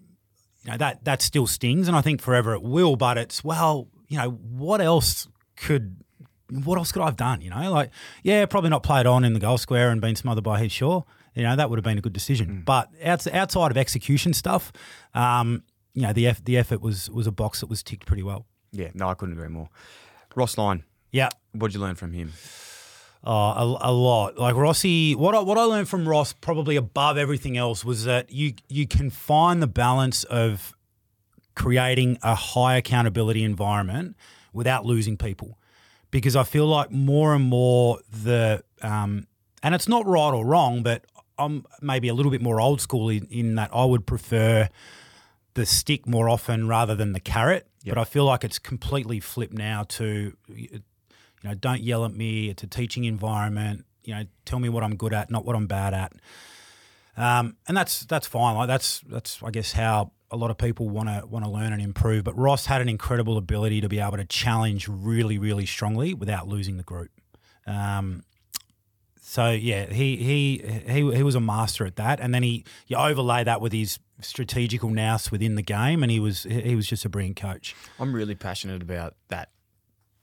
you know that that still stings and I think forever it will but it's well you know what else could what else could I have done you know? Like yeah probably not played on in the goal square and been smothered by Heath Shaw you know that would have been a good decision. But outside of execution stuff um you know the the effort was was a box that was ticked pretty well. Yeah, no, I couldn't agree more. Ross Lyon, yeah. What'd you learn from him? Oh, a, a lot. Like Rossi, what I, what I learned from Ross, probably above everything else, was that you you can find the balance of creating a high accountability environment without losing people, because I feel like more and more the um, and it's not right or wrong, but I'm maybe a little bit more old school in, in that I would prefer the stick more often rather than the carrot. But I feel like it's completely flipped now to you know, don't yell at me. It's a teaching environment. You know, tell me what I'm good at, not what I'm bad at. Um, and that's that's fine. Like that's that's I guess how a lot of people want to want to learn and improve. But Ross had an incredible ability to be able to challenge really really strongly without losing the group. Um, so yeah, he he he he was a master at that, and then he you overlay that with his strategical nous within the game, and he was he was just a brilliant coach. I'm really passionate about that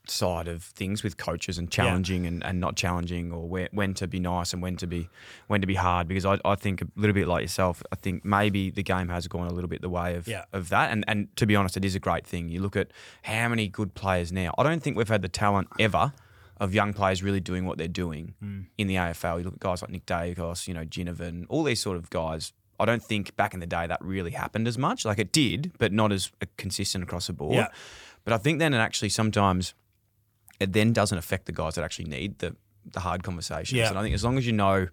side of things with coaches and challenging and, and not challenging or where, when to be nice and when to be when to be hard. Because I, I think a little bit like yourself I think maybe the game has gone a little bit the way of, Yeah. of that. And, and to be honest it is a great thing. You look at how many good players now. I don't think we've had the talent ever of young players really doing what they're doing in the AFL you look at guys like Nick Daicos you know Ginnivan all these sort of guys. I don't think back in the day that really happened as much. Like it did but not as uh, consistent across the board. Yeah. but I think then it actually sometimes it then doesn't affect the guys that actually need the the hard conversations. Yeah. And I think as long as you know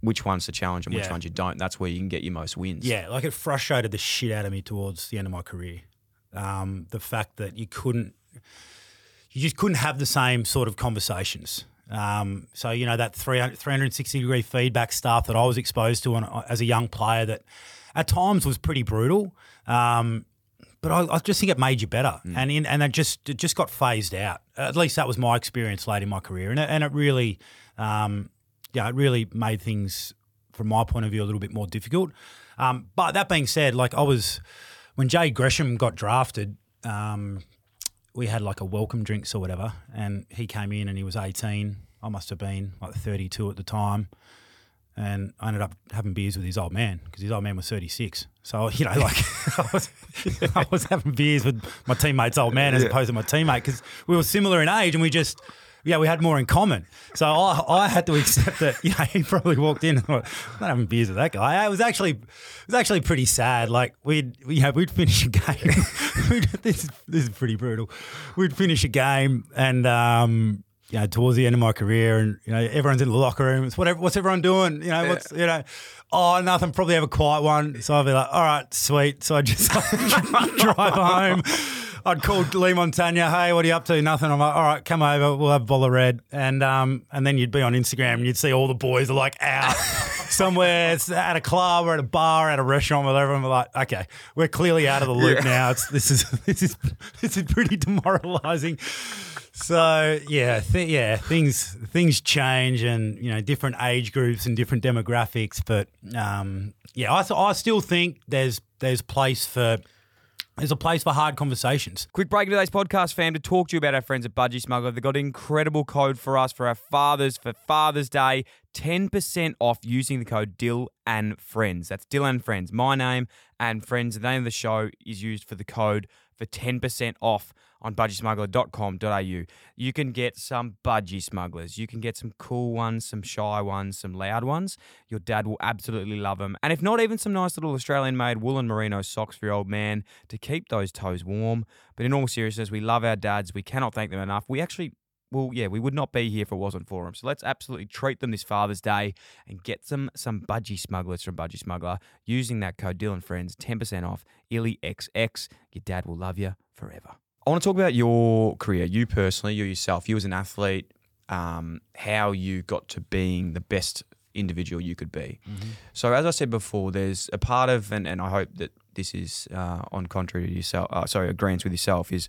which ones to challenge and which Yeah. ones you don't, that's where you can get your most wins. Yeah, like it frustrated the shit out of me towards the end of my career. Um, the fact that you couldn't, you just couldn't have the same sort of conversations. Um, so you know that 300, 360 degree feedback stuff that I was exposed to on, as a young player that at times was pretty brutal. Um, but I, I just think it made you better, and in, and it just it just got phased out. At least that was my experience late in my career, and it, and it really, um, yeah, it really made things from my point of view a little bit more difficult. Um, but that being said, like I was when Jade Gresham got drafted, um, we had like a welcome drinks or whatever, and he came in and he was eighteen. I must have been like thirty two at the time. And I ended up having beers with his old man because his old man was 36. So, you know, like I, was, I was having beers with my teammate's old man as opposed to my teammate because we were similar in age and we just, yeah, we had more in common. So I, I had to accept that, you know, he probably walked in and thought, I'm not having beers with that guy. It was actually, it was actually pretty sad. Like we'd, you know, we'd finish a game. This, is, this is pretty brutal. We'd finish a game and, um, you know, towards the end of my career, and you know, everyone's in the locker room. It's whatever. What's everyone doing? You know, what's you know, oh, nothing. Probably have a quiet one. So I'd be like, all right, sweet. So I just drive home. I'd call Leigh Montagna. Hey, what are you up to? Nothing. I'm like, all right, come over. We'll have a of red, and um, and then you'd be on Instagram and you'd see all the boys are like out somewhere at a club or at a bar, at a restaurant, whatever. And we're like, okay, we're clearly out of the loop now. It's this is this is this is pretty demoralising. So yeah, th- yeah, things things change, and you know, different age groups and different demographics. But um, yeah, I, I still think there's there's place for there's a place for hard conversations. Quick break into today's podcast, fam, to talk to you about our friends at Budgy Smuggler. They've got an incredible code for us for our fathers for Father's Day. 10% off using the code Dill and Friends. That's Dill and Friends. My name and Friends. The name of the show is used for the code for 10% off on budgysmuggler.com.au. You can get some budgie smugglers. You can get some cool ones, some shy ones, some loud ones. Your dad will absolutely love them. And if not, even some nice little Australian made woolen merino socks for your old man to keep those toes warm. But in all seriousness, we love our dads. We cannot thank them enough. We actually well, yeah, we would not be here if it wasn't for them. So let's absolutely treat them this Father's Day and get them some budgie smugglers from Budgy Smuggler using that code Dylan Friends, 10% off, ILLYXX. Your dad will love you forever. I want to talk about your career, you personally, you yourself, you as an athlete, um, how you got to being the best individual you could be. Mm-hmm. So, as I said before, there's a part of, and, and I hope that this is uh, on contrary to yourself, uh, sorry, agreements with yourself, is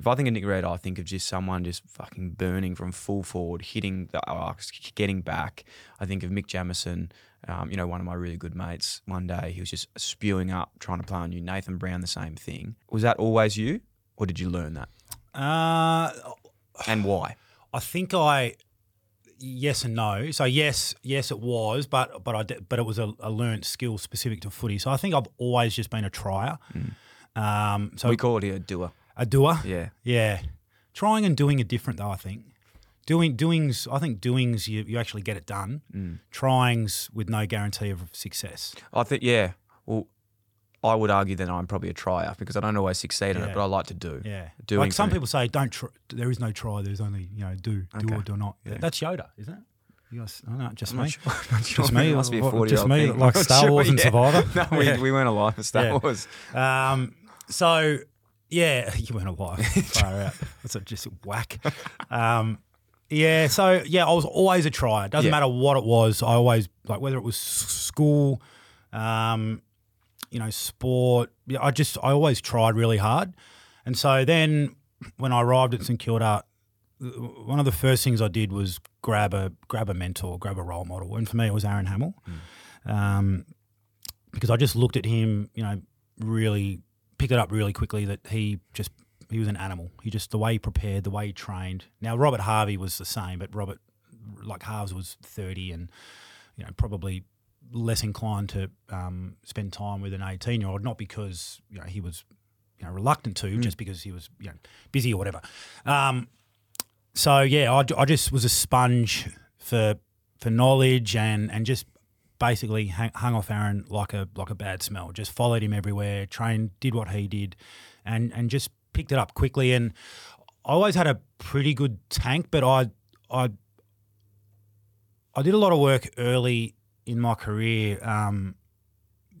if I think of Nick Red, I think of just someone just fucking burning from full forward, hitting the arcs, getting back. I think of Mick Jamison, um, you know, one of my really good mates. One day he was just spewing up, trying to play on you. Nathan Brown, the same thing. Was that always you, or did you learn that? Uh, and why? I think I yes and no. So yes, yes, it was, but but I did, but it was a, a learnt skill specific to footy. So I think I've always just been a trier. Um, so we call it a doer. A doer. Yeah. Yeah. Trying and doing are different though. I think doing doings. I think doings you you actually get it done. Mm. Tryings with no guarantee of success. I think yeah. Well, I would argue that I'm probably a trier because I don't always succeed in it, but I like to do. Yeah. Doing like some people say, don't. Tr- there is no try. There's only you know do do Okay. or do not. Yeah. That's Yoda, isn't it? You guys, I don't know, just I'm me. not sure. Sure. Just me. It must be a 40 Just me, thing. like Star sure, Wars and. Survivor. No, we, Yeah. we weren't alive for Star Yeah. Wars. Um, so yeah, you weren't alive. Far out. That's a, just whack. Um, yeah. So yeah, I was always a trier. Doesn't Yeah. matter what it was. I always like whether it was s- school, um, you know, sport. Yeah, I just I always tried really hard. And so then when I arrived at St Kilda, one of the first things I did was grab a grab a mentor, grab a role model, and for me it was Aaron Hamill, um, because I just looked at him, you know, really picked it up really quickly that he just he was an animal. He just the way he prepared, the way he trained. Now Robert Harvey was the same, but Robert like Harves was thirty and you know probably less inclined to um, spend time with an eighteen year old, not because you know he was you know reluctant to, just because he was you know busy or whatever. Um, so yeah, I, I just was a sponge for for knowledge and and just basically hang, hung off Aaron like a like a bad smell. Just followed him everywhere, trained, did what he did, and and just picked it up quickly. And I always had a pretty good tank, but I I I did a lot of work early in my career, um,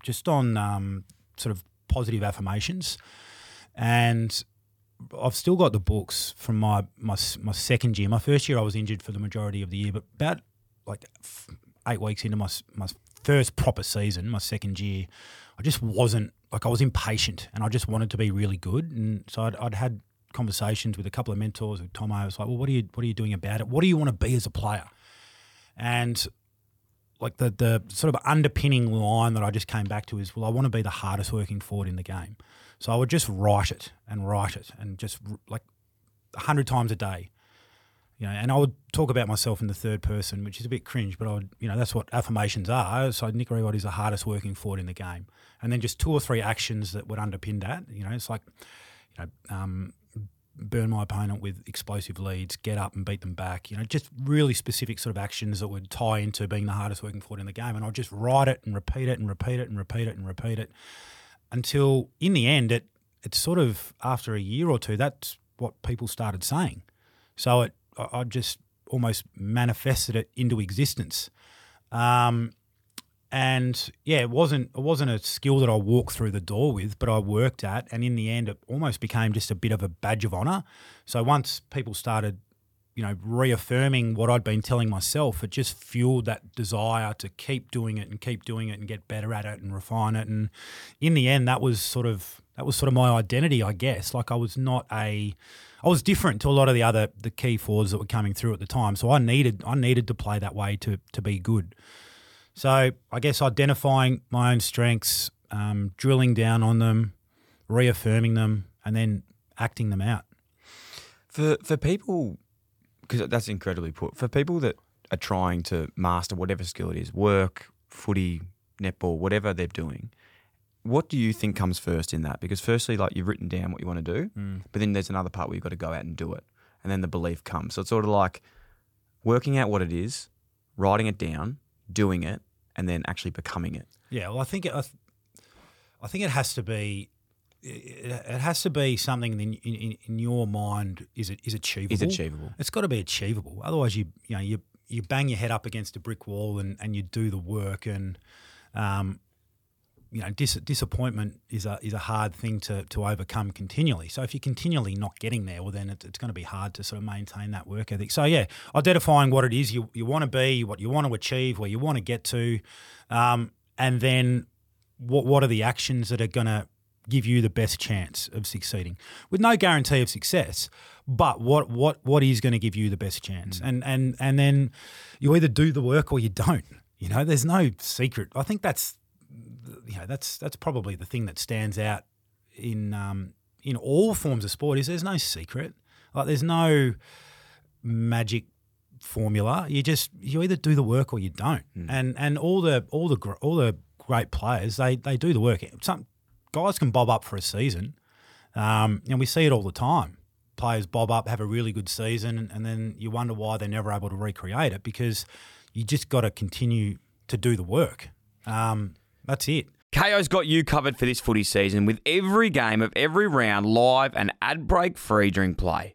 just on um, sort of positive affirmations, and I've still got the books from my, my my second year. My first year, I was injured for the majority of the year, but about like eight weeks into my my first proper season, my second year, I just wasn't like I was impatient, and I just wanted to be really good. And so I'd, I'd had conversations with a couple of mentors. With Tom, I was like, "Well, what are you what are you doing about it? What do you want to be as a player?" And like the the sort of underpinning line that I just came back to is, "Well, I want to be the hardest working forward in the game." So I would just write it and write it and just like a hundred times a day. You know, and I would talk about myself in the third person, which is a bit cringe, but I would, you know, that's what affirmations are. So Nick Riewoldt is the hardest working forward in the game, and then just two or three actions that would underpin that. You know, it's like, you know, um, burn my opponent with explosive leads, get up and beat them back. You know, just really specific sort of actions that would tie into being the hardest working forward in the game. And I'd just write it and repeat it and repeat it and repeat it and repeat it until in the end, it it's sort of after a year or two, that's what people started saying. So it, I just almost manifested it into existence. Um, and yeah, it wasn't it wasn't a skill that I walked through the door with, but I worked at, and in the end, it almost became just a bit of a badge of honor. So once people started, you know, reaffirming what I'd been telling myself, it just fueled that desire to keep doing it and keep doing it and get better at it and refine it. And in the end, that was sort of that was sort of my identity, I guess. Like I was not a I was different to a lot of the other the key forwards that were coming through at the time. So I needed I needed to play that way to to be good. So I guess identifying my own strengths, um, drilling down on them, reaffirming them, and then acting them out. For for people, because that's incredibly put. For people that are trying to master whatever skill it is, work, footy, netball, whatever they're doing, what do you think comes first in that? Because firstly, like you've written down what you want to do, Mm. but then there's another part where you've got to go out and do it, and then the belief comes. So it's sort of like working out what it is, writing it down, doing it, and then actually becoming it. Yeah, well, I think it, I, th- I think it has to be. It, has to be something in, in, in your mind is it is achievable. Is achievable. It's got to be achievable. Otherwise, you you know you you bang your head up against a brick wall and, and you do the work and um, you know dis- disappointment is a is a hard thing to to overcome continually. So if you're continually not getting there, well then it, it's going to be hard to sort of maintain that work ethic. So yeah, identifying what it is you you want to be, what you want to achieve, where you want to get to, um, and then what what are the actions that are going to give you the best chance of succeeding? With no guarantee of success but what what what is going to give you the best chance? And and and then you either do the work or you don't you know? There's no secret. I think that's you know that's that's probably the thing that stands out in um in all forms of sport is there's no secret. Like there's no magic formula. You just you either do the work or you don't. And and all the all the all the great players they they do the work. Some guys can bob up for a season um, and we see it all the time. Players bob up have a really good season and then you wonder why they're never able to recreate it because you just got to continue to do the work. Um, that's it Kayo's got you covered for this footy season with every game of every round live and ad break free during play.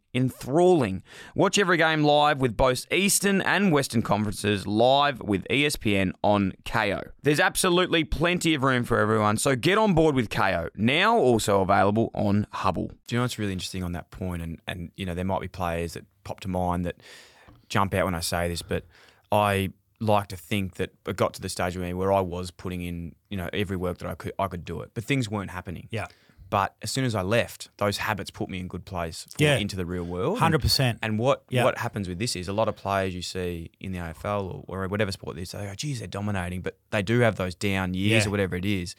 enthralling. Watch every game live with both Eastern and Western conferences live with ESPN on Kayo. There's absolutely plenty of room for everyone, so get on board with Kayo. Now also available on Hubbl. Do you know what's really interesting on that point? And and you know there might be players that pop to mind that jump out when I say this, but I like to think that I got to the stage where where I was putting in you know every work that I could I could do it, but things weren't happening. yeah But as soon as I left, those habits put me in good place for Yeah. into the real world. 100%. And what Yeah. what happens with this is a lot of players you see in the AFL or, or whatever sport they go, geez, they're dominating, but they do have those down years Yeah. or whatever it is.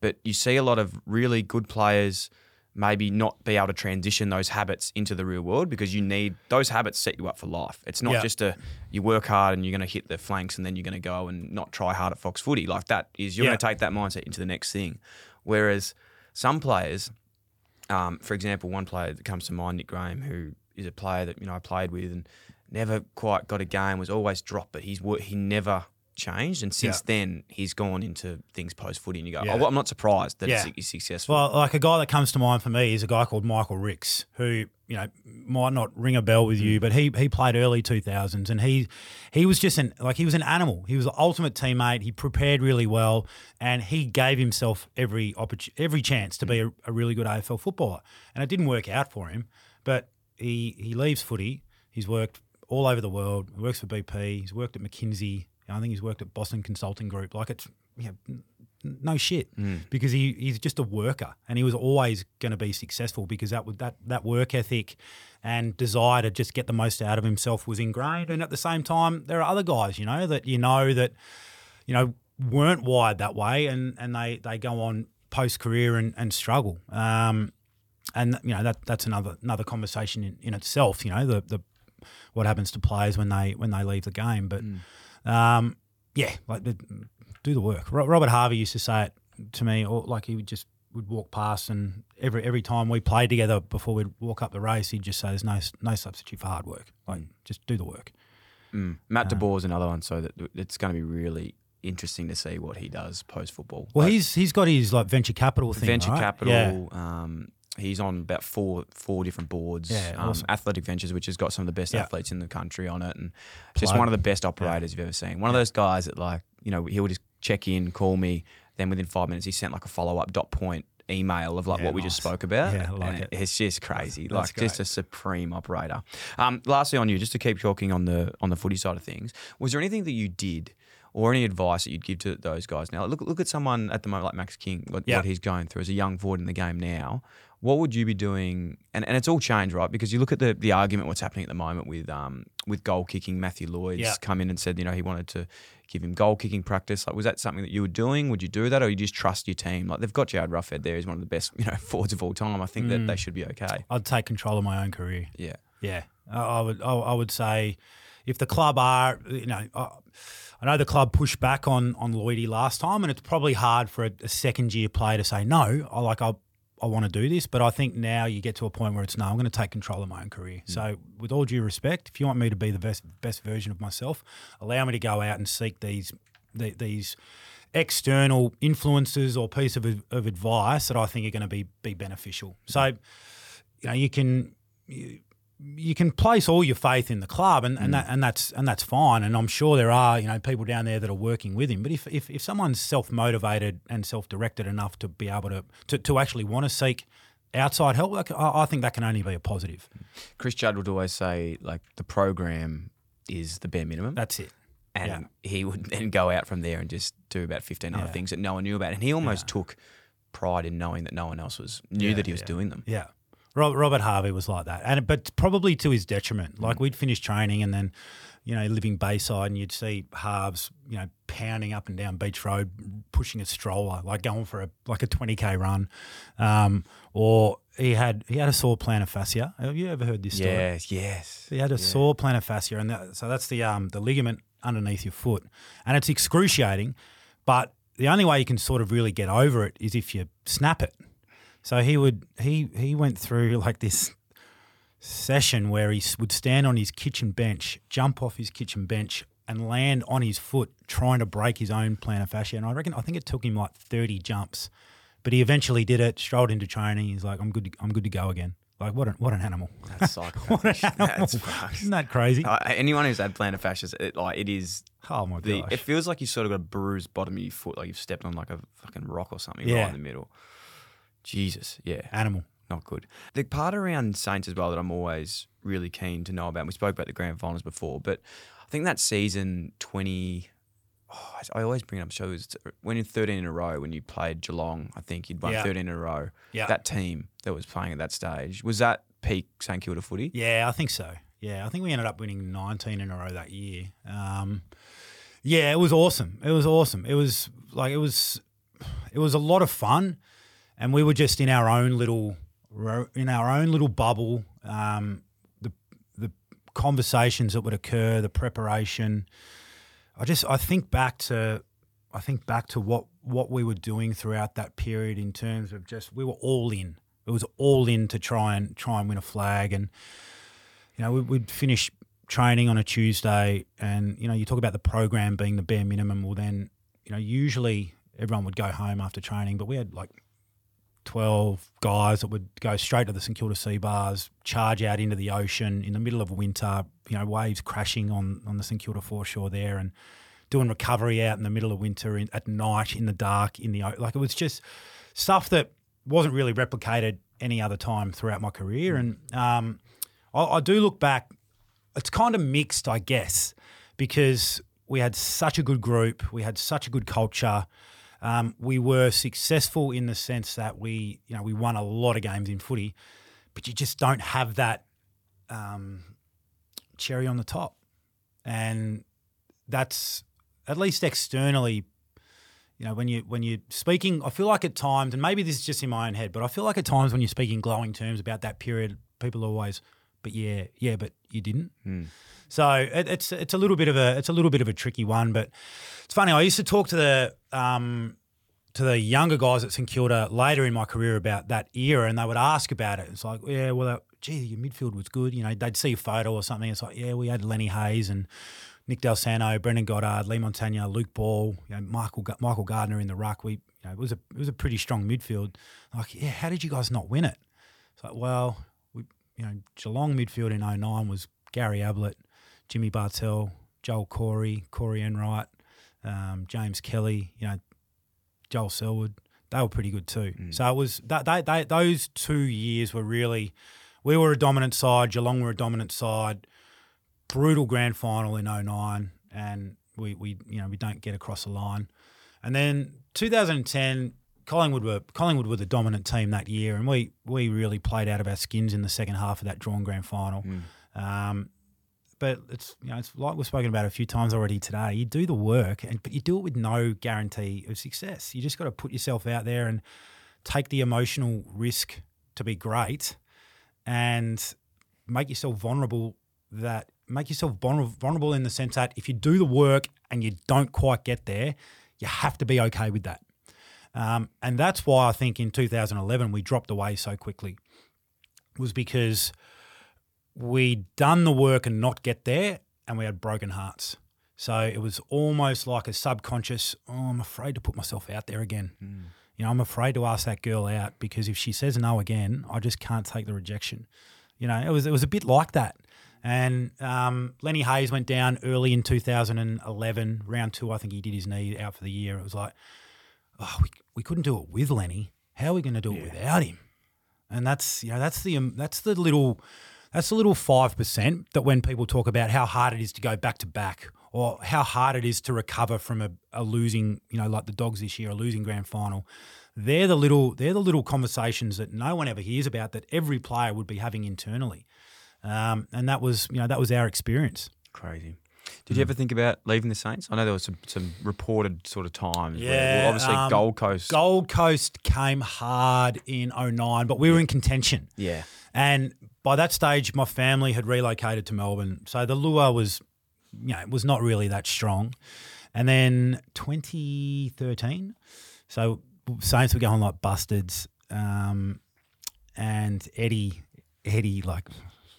But you see a lot of really good players maybe not be able to transition those habits into the real world because you need those habits set you up for life. It's not Yeah. just a you work hard and you're going to hit the flanks and then you're going to go and not try hard at Fox footy. Like that is you're Yeah. going to take that mindset into the next thing. Whereas some players, um, for example, one player that comes to mind, Nick Graham, who is a player that you know I played with and never quite got a game, was always dropped, but he's he never changed, and since Yeah. then he's gone into things post footy, and you go, Yeah. oh, well, I'm not surprised that Yeah. he's, successful. Well, like a guy that comes to mind for me is a guy called Michael Ricks, who you know might not ring a bell with Mm. you, but he he played early two thousands, and he he was just an like he was an animal. He was the ultimate teammate. He prepared really well, and he gave himself every opportu- every chance to be a, a really good AFL footballer. And it didn't work out for him, but he he leaves footy. He's worked all over the world. He works for BP. He's worked at McKinsey. I think he's worked at Boston Consulting Group. Like it's you know, no shit. Because he, he's just a worker and he was always going to be successful because that would that that work ethic and desire to just get the most out of himself was ingrained. And at the same time there are other guys you know that you know that you know weren't wired that way and and they they go on post career and, and struggle. Um and you know that that's another another conversation in, in itself you know the the what happens to players when they when they leave the game. But um yeah like the, do the work Robert Harvey used to say it to me or like he would just would walk past and every every time we played together before we'd walk up the race he'd just say there's no no substitute for hard work like just do the work Mm. Matt de Boer is another one, so that it's going to be really interesting to see what he does post football. well he's he's got his like venture capital thing venture right? capital. yeah. Um, he's on about four four different boards. Yeah, um, awesome. Athletic Ventures, which has got some of the best Yeah. athletes in the country on it, and just one of the best operators you've ever seen. One of those guys that like you know he would just check in, call me, then within five minutes he sent like a follow up dot point email of like Yeah, what we just spoke about. Yeah, I like it. It's just crazy, That's like just a supreme operator. Um, lastly, on you, just to keep talking on the on the footy side of things, was there anything that you did? Or any advice that you'd give to those guys now? Look, look at someone at the moment like Max King, what, Yeah. what he's going through as a young forward in the game now. What would you be doing? And, and it's all changed, right? Because you look at the, the argument what's happening at the moment with um with goal kicking. Matthew Lloyd's Yeah. come in and said, you know, he wanted to give him goal kicking practice. Like, was that something that you were doing? Would you do that, or you just trust your team? Like, they've got Jarryd Roughead there. He's one of the best, you know, forwards of all time. I think that Mm. they should be okay. I'd take control of my own career. Yeah. Yeah, I, I would. I, I would say, if the club are, you know, I, I know the club pushed back on on Lloydie last time, and it's probably hard for a, a second year player to say no. I like I. I want to do this, but I think now you get to a point where it's no. I'm going to take control of my own career. Hmm. So, with all due respect, if you want me to be the best best version of myself, allow me to go out and seek these the, these external influences or piece of, of advice that I think are going to be be beneficial. So, you know, you can you, you can place all your faith in the club, and, and mm. that and that's and that's fine. And I'm sure there are you know people down there that are working with him. But if if, if someone's self motivated and self directed enough to be able to, to to actually want to seek outside help, like, I, I think that can only be a positive. Chris Judd would always say, like, the program is the bare minimum. That's it. and he would then go out from there and just do about 15 other Yeah. things that no one knew about. And he almost took pride in knowing that no one else was knew Yeah, that he was yeah. doing them. Yeah. Rob, Robert Harvey was like that, and but probably to his detriment. Like we'd finish training, and then, you know, living Bayside, and you'd see Harves, you know, pounding up and down Beach Road, pushing a stroller, like going for a like a twenty k run, um, or he had he had a sore plantar fascia. Have you ever heard this story? Yes, yes. He had a Yeah. sore plantar fascia, and that, so that's the um, the ligament underneath your foot, and it's excruciating. But the only way you can sort of really get over it is if you snap it. So he would he he went through like this session where he would stand on his kitchen bench, jump off his kitchen bench, and land on his foot trying to break his own plantar fascia. And I reckon I think it took him like thirty jumps, but he eventually did it. Strolled into training. He's like, I'm good. To, I'm good to go again. Like what an what an animal. That's what an. That's. Isn't that crazy? Uh, anyone who's had plantar fascias, it, like it is. Oh my gosh. It feels like you sort of got a bruised bottom of your foot, like you've stepped on like a fucking rock or something Yeah. right in the middle. Jesus, yeah, Animal. not good. The part around Saints as well that I'm always really keen to know about. And we spoke about the grand finals before, but I think that season 20. Oh, I always bring it up. shows when you're 13 in a row, when you played Geelong, I think you'd won Yeah. 13 in a row. Yeah. That team that was playing at that stage was that peak St Kilda footy. Yeah, I think so. Yeah, I think we ended up winning 19 in a row that year. Um, yeah, it was awesome. It was awesome. It was like it was, it was a lot of fun, and we were just in our own little, in our own little bubble. Um, the the conversations that would occur, the preparation. I just I think back to, I think back to what what we were doing throughout that period in terms of just we were all in. It was all in to try and try and win a flag and you know, we- we'd finish training on a Tuesday, and you know, you talk about the program being the bare minimum. Well, then, you know, usually everyone would go home after training, but we had like twelve guys that would go straight to the St Kilda Sea Baths, charge out into the ocean in the middle of winter. You know, waves crashing on on the St Kilda foreshore there, and doing recovery out in the middle of winter in, at night in the dark in the like it was just stuff that wasn't really replicated any other time throughout my career. And um, I, I do look back. It's kind of mixed, I guess, because we had such a good group, we had such a good culture. Um, we were successful in the sense that we, you know, we won a lot of games in footy, but you just don't have that um, cherry on the top, and that's at least externally you know, when you when you're speaking, I feel like at times, and maybe this is just in my own head, but I feel like at times when you're speaking glowing terms about that period, people always, but yeah, yeah, but you didn't. So it, it's it's a little bit of a it's a little bit of a tricky one, but it's funny. I used to talk to the um, to the younger guys at St Kilda later in my career about that era, and they would ask about it. It's like, yeah, well, that, gee, your midfield was good. You know, they'd see a photo or something. It's like, yeah, we had Lenny Hayes and Nick Dal Santo, Brendan Goddard, Leigh Montagna, Luke Ball, you know, Michael Michael Gardiner in the ruck. We, you know, it was a it was a pretty strong midfield. Like, yeah, how did you guys not win it? It's like, well, we, you know, Geelong midfield in 09 was Gary Ablett, Jimmy Bartel, Joel Corey, Corey Enright, um, James Kelly, you know, Joel Selwood. they were pretty good too. So it was that they, they, those two years were really. We were a dominant side. Geelong were a dominant side. Brutal grand final in 09 and we, we you know we don't get across the line. And then 2010, Collingwood were Collingwood were the dominant team that year, and we we really played out of our skins in the second half of that drawn grand final. Um, but it's you know it's like we've spoken about a few times already today. You do the work, and but you do it with no guarantee of success. You just got to put yourself out there and take the emotional risk to be great, and make yourself vulnerable. That make yourself vulnerable in the sense that if you do the work and you don't quite get there, you have to be okay with that. Um, and that's why I think in 2011 we dropped away so quickly, was because we'd done the work and not get there, and we had broken hearts. So it was almost like a subconscious, oh, I'm afraid to put myself out there again. You know, I'm afraid to ask that girl out because if she says no again, I just can't take the rejection. You know, it was it was a bit like that. And um, Lenny Hayes went down early in 2011, round two. I think he did his knee out for the year. It was like, oh, we, we couldn't do it with Lenny. How are we going to do it without him? And that's you know that's the um, that's the little that's the little five percent that when people talk about how hard it is to go back to back or how hard it is to recover from a, a losing you know like the Dogs this year a losing grand final. They're the little they're the little conversations that no one ever hears about that every player would be having internally, um, and that was you know that was our experience. Crazy. Did you ever think about leaving the Saints? I know there was some, some reported sort of times. where- Yeah, well, obviously um, Gold Coast. Gold Coast came hard in 09, but we were in contention. yeah. And by that stage, my family had relocated to Melbourne, so the lure was, you know, was not really that strong. And then 2013, so Saints were going like bustards, um, and Eddie, Eddie, like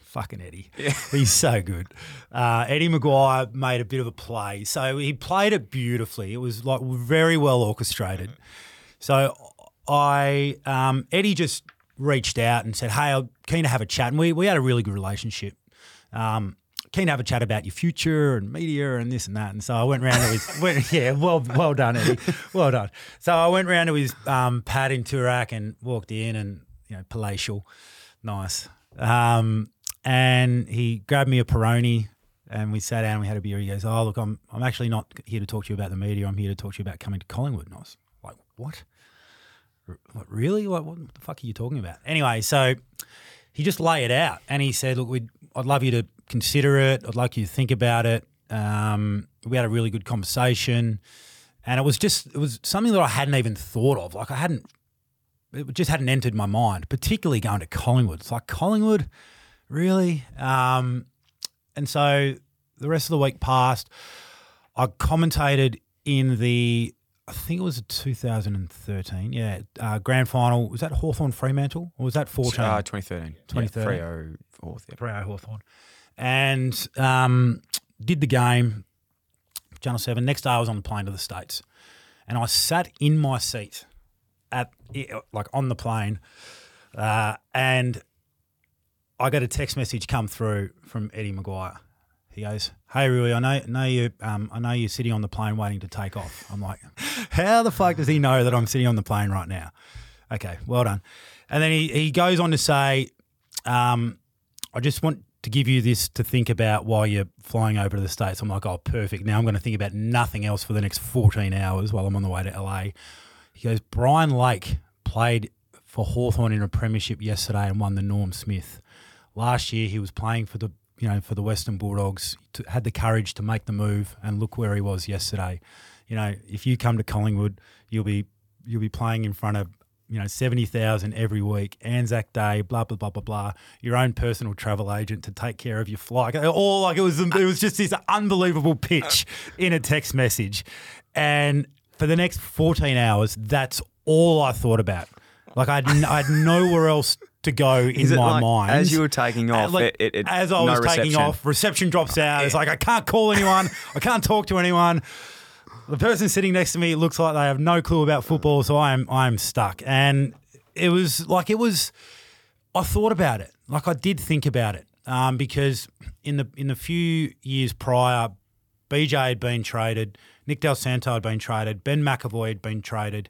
fucking Eddie, he's so good. Uh, Eddie McGuire made a bit of a play, so he played it beautifully. It was like very well orchestrated. So I um, Eddie just reached out and said, "Hey, I'm keen to have a chat." And we we had a really good relationship. Um, keen to have a chat about your future and media and this and that. And so I went round to his went, yeah, well well done, Eddie, well done. So I went round to his um, pad in Toorak and walked in and you know palatial, nice. Um, and he grabbed me a Peroni. And we sat down and we had a beer. He goes, Oh, look, I'm, I'm actually not here to talk to you about the media. I'm here to talk to you about coming to Collingwood. And I was like, What? What, really? What, what the fuck are you talking about? Anyway, so he just lay it out and he said, Look, we'd, I'd love you to consider it. I'd like you to think about it. Um, we had a really good conversation. And it was just, it was something that I hadn't even thought of. Like, I hadn't, it just hadn't entered my mind, particularly going to Collingwood. It's like, Collingwood, really? Um, and so the rest of the week passed. I commentated in the, I think it was 2013, yeah, uh, grand final. Was that Hawthorn Fremantle or was that 14? Uh, 2013. 2013. Yeah, Freo fourth. Yeah. Freo Hawthorn. And um, did the game, Channel 7. Next day I was on the plane to the States. And I sat in my seat at like on the plane, uh, and I got a text message come through from Eddie McGuire. He goes, "Hey Rui, I know, know you. Um, I know you're sitting on the plane waiting to take off." I'm like, "How the fuck does he know that I'm sitting on the plane right now?" Okay, well done. And then he, he goes on to say, um, "I just want to give you this to think about while you're flying over to the states." I'm like, "Oh, perfect. Now I'm going to think about nothing else for the next 14 hours while I'm on the way to LA." He goes, "Brian Lake played for Hawthorn in a premiership yesterday and won the Norm Smith." Last year, he was playing for the you know for the Western Bulldogs. To, had the courage to make the move, and look where he was yesterday. You know, if you come to Collingwood, you'll be you'll be playing in front of you know seventy thousand every week. Anzac Day, blah blah blah blah blah. Your own personal travel agent to take care of your flight. All oh, like it was it was just this unbelievable pitch uh. in a text message, and for the next fourteen hours, that's all I thought about. Like I had, n- I had nowhere else to go in my like, mind. as you were taking Uh, off, like, it, it, as I no was taking reception. off, reception drops out. It's like I can't call anyone. I can't talk to anyone. The person sitting next to me looks like they have no clue about football, so I am I am stuck. And it was like it was. I thought about it. Like I did think about it um, because in the in the few years prior, BJ had been traded, Nick Dal Santo had been traded, Ben McEvoy had been traded.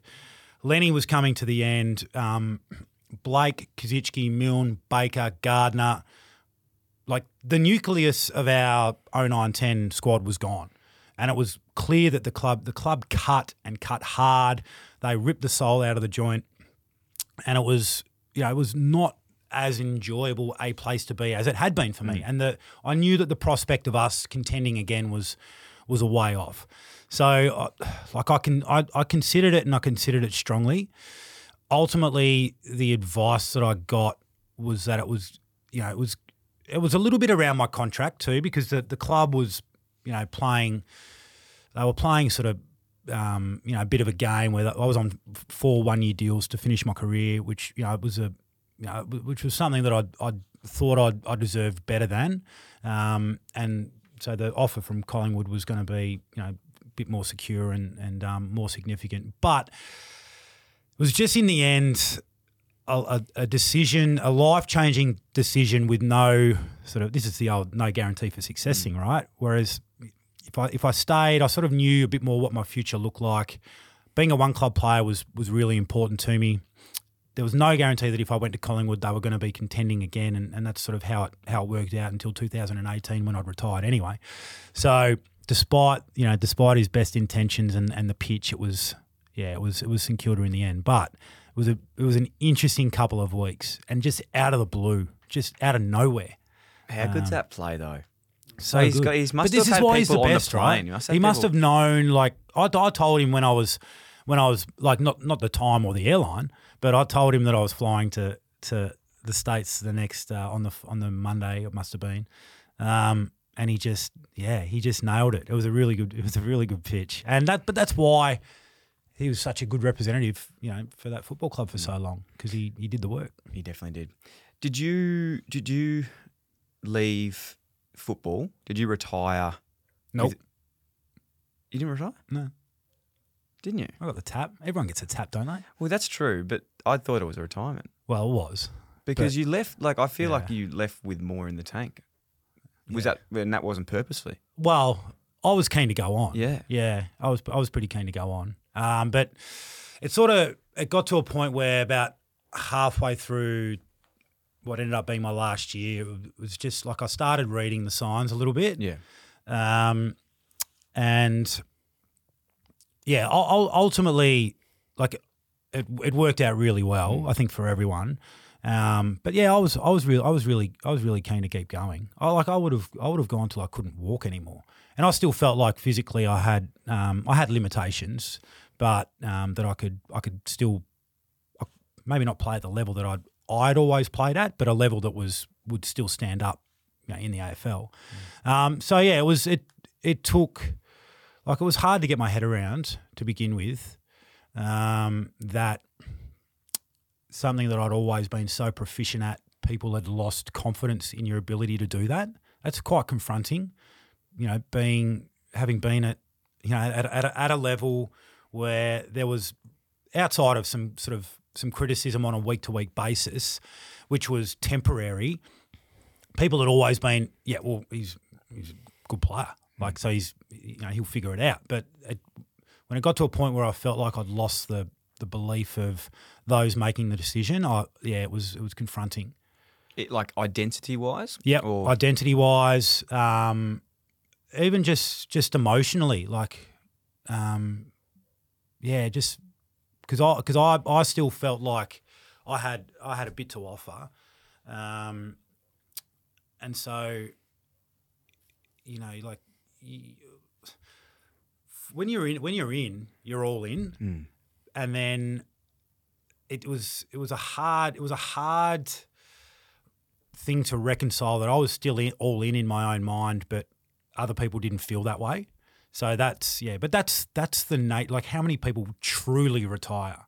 Lenny was coming to the end. Um, Blake, Koschitzke, Milne, Baker, Gardiner, like the nucleus of our 0910 squad was gone. And it was clear that the club the club cut and cut hard. They ripped the soul out of the joint. And it was, you know, it was not as enjoyable a place to be as it had been for me. And the I knew that the prospect of us contending again was was a way off. So, uh, like I can, I, I considered it and I considered it strongly. Ultimately, the advice that I got was that it was, you know, it was, it was a little bit around my contract too because the the club was, you know, playing, they were playing sort of. Um, you know, a bit of a game where I was on four one-year deals to finish my career, which you know it was a, you know, which was something that I I thought I'd, I deserved better than, um, and so the offer from Collingwood was going to be, you know, a bit more secure and and um, more significant. But was just in the end a, a, a decision, a life changing decision with no sort of this is the old no guarantee for success thing, mm. right? Whereas if I if I stayed, I sort of knew a bit more what my future looked like. Being a one club player was was really important to me. There was no guarantee that if I went to Collingwood, they were going to be contending again, and, and that's sort of how it how it worked out until 2018 when I'd retired anyway. So despite you know despite his best intentions and, and the pitch, it was yeah it was it was St Kilda in the end, but it was a it was an interesting couple of weeks and just out of the blue, just out of nowhere. How good's Um, that play though? So he's good. got- he's must but this have is had why he's the people on the right? He must He have must have known. Like I, I told him when I was when I was like not not the time or the airline, but I told him that I was flying to to the states the next uh, on the on the Monday. It must have been, um, and he just yeah he just nailed it. It was a really good it was a really good pitch, and that but that's why. He was such a good representative, you know, for that football club for mm. so long because he, he did the work. He definitely did. Did you did you leave football? Did you retire? Nope. with- You didn't retire? No. Didn't you? I got the tap. Everyone gets a tap, don't they? Well, that's true, but I thought it was a retirement Well, it was. because you left. Like I feel like you left with more in the tank. Was that and that wasn't purposely? Well, I was keen to go on. Yeah. yeah, I was. I was pretty keen to go on. Um, but it sort of it got to a point where about halfway through what ended up being my last year, it was just like I started reading the signs a little bit. Yeah. Um, and yeah, ul- ul- ultimately, like it, it worked out really well. I think for everyone. Um, but yeah, I was I was really I was really I was really keen to keep going. I like I would have I would have gone till I couldn't walk anymore, and I still felt like physically I had um, I had limitations, but um, that I could I could still uh, maybe not play at the level that I'd I'd always played at, but a level that was would still stand up you know, in the AFL. Um, so yeah, it was it it took like it was hard to get my head around to begin with. Um, that something that I'd always been so proficient at, people had lost confidence in your ability to do that. That's quite confronting. You know, being having been at you know at, at, a, at a level where there was outside of some sort of some criticism on a week to week basis, which was temporary. People had always been, yeah, well, he's he's a good player, like so he's you know he'll figure it out. But it, when it got to a point where I felt like I'd lost the the belief of those making the decision, I yeah, it was it was confronting. It, like identity wise. Or Identity wise, um, even just just emotionally, like, um, yeah, just because I because I I still felt like I had I had a bit to offer, um, and so you know like. You, when you're in, when you're in, you're all in, Mm. and then it was it was a hard it was a hard thing to reconcile that I was still in, all in in my own mind, but other people didn't feel that way. So that's yeah, but that's that's the Nate. Like, how many people truly retire?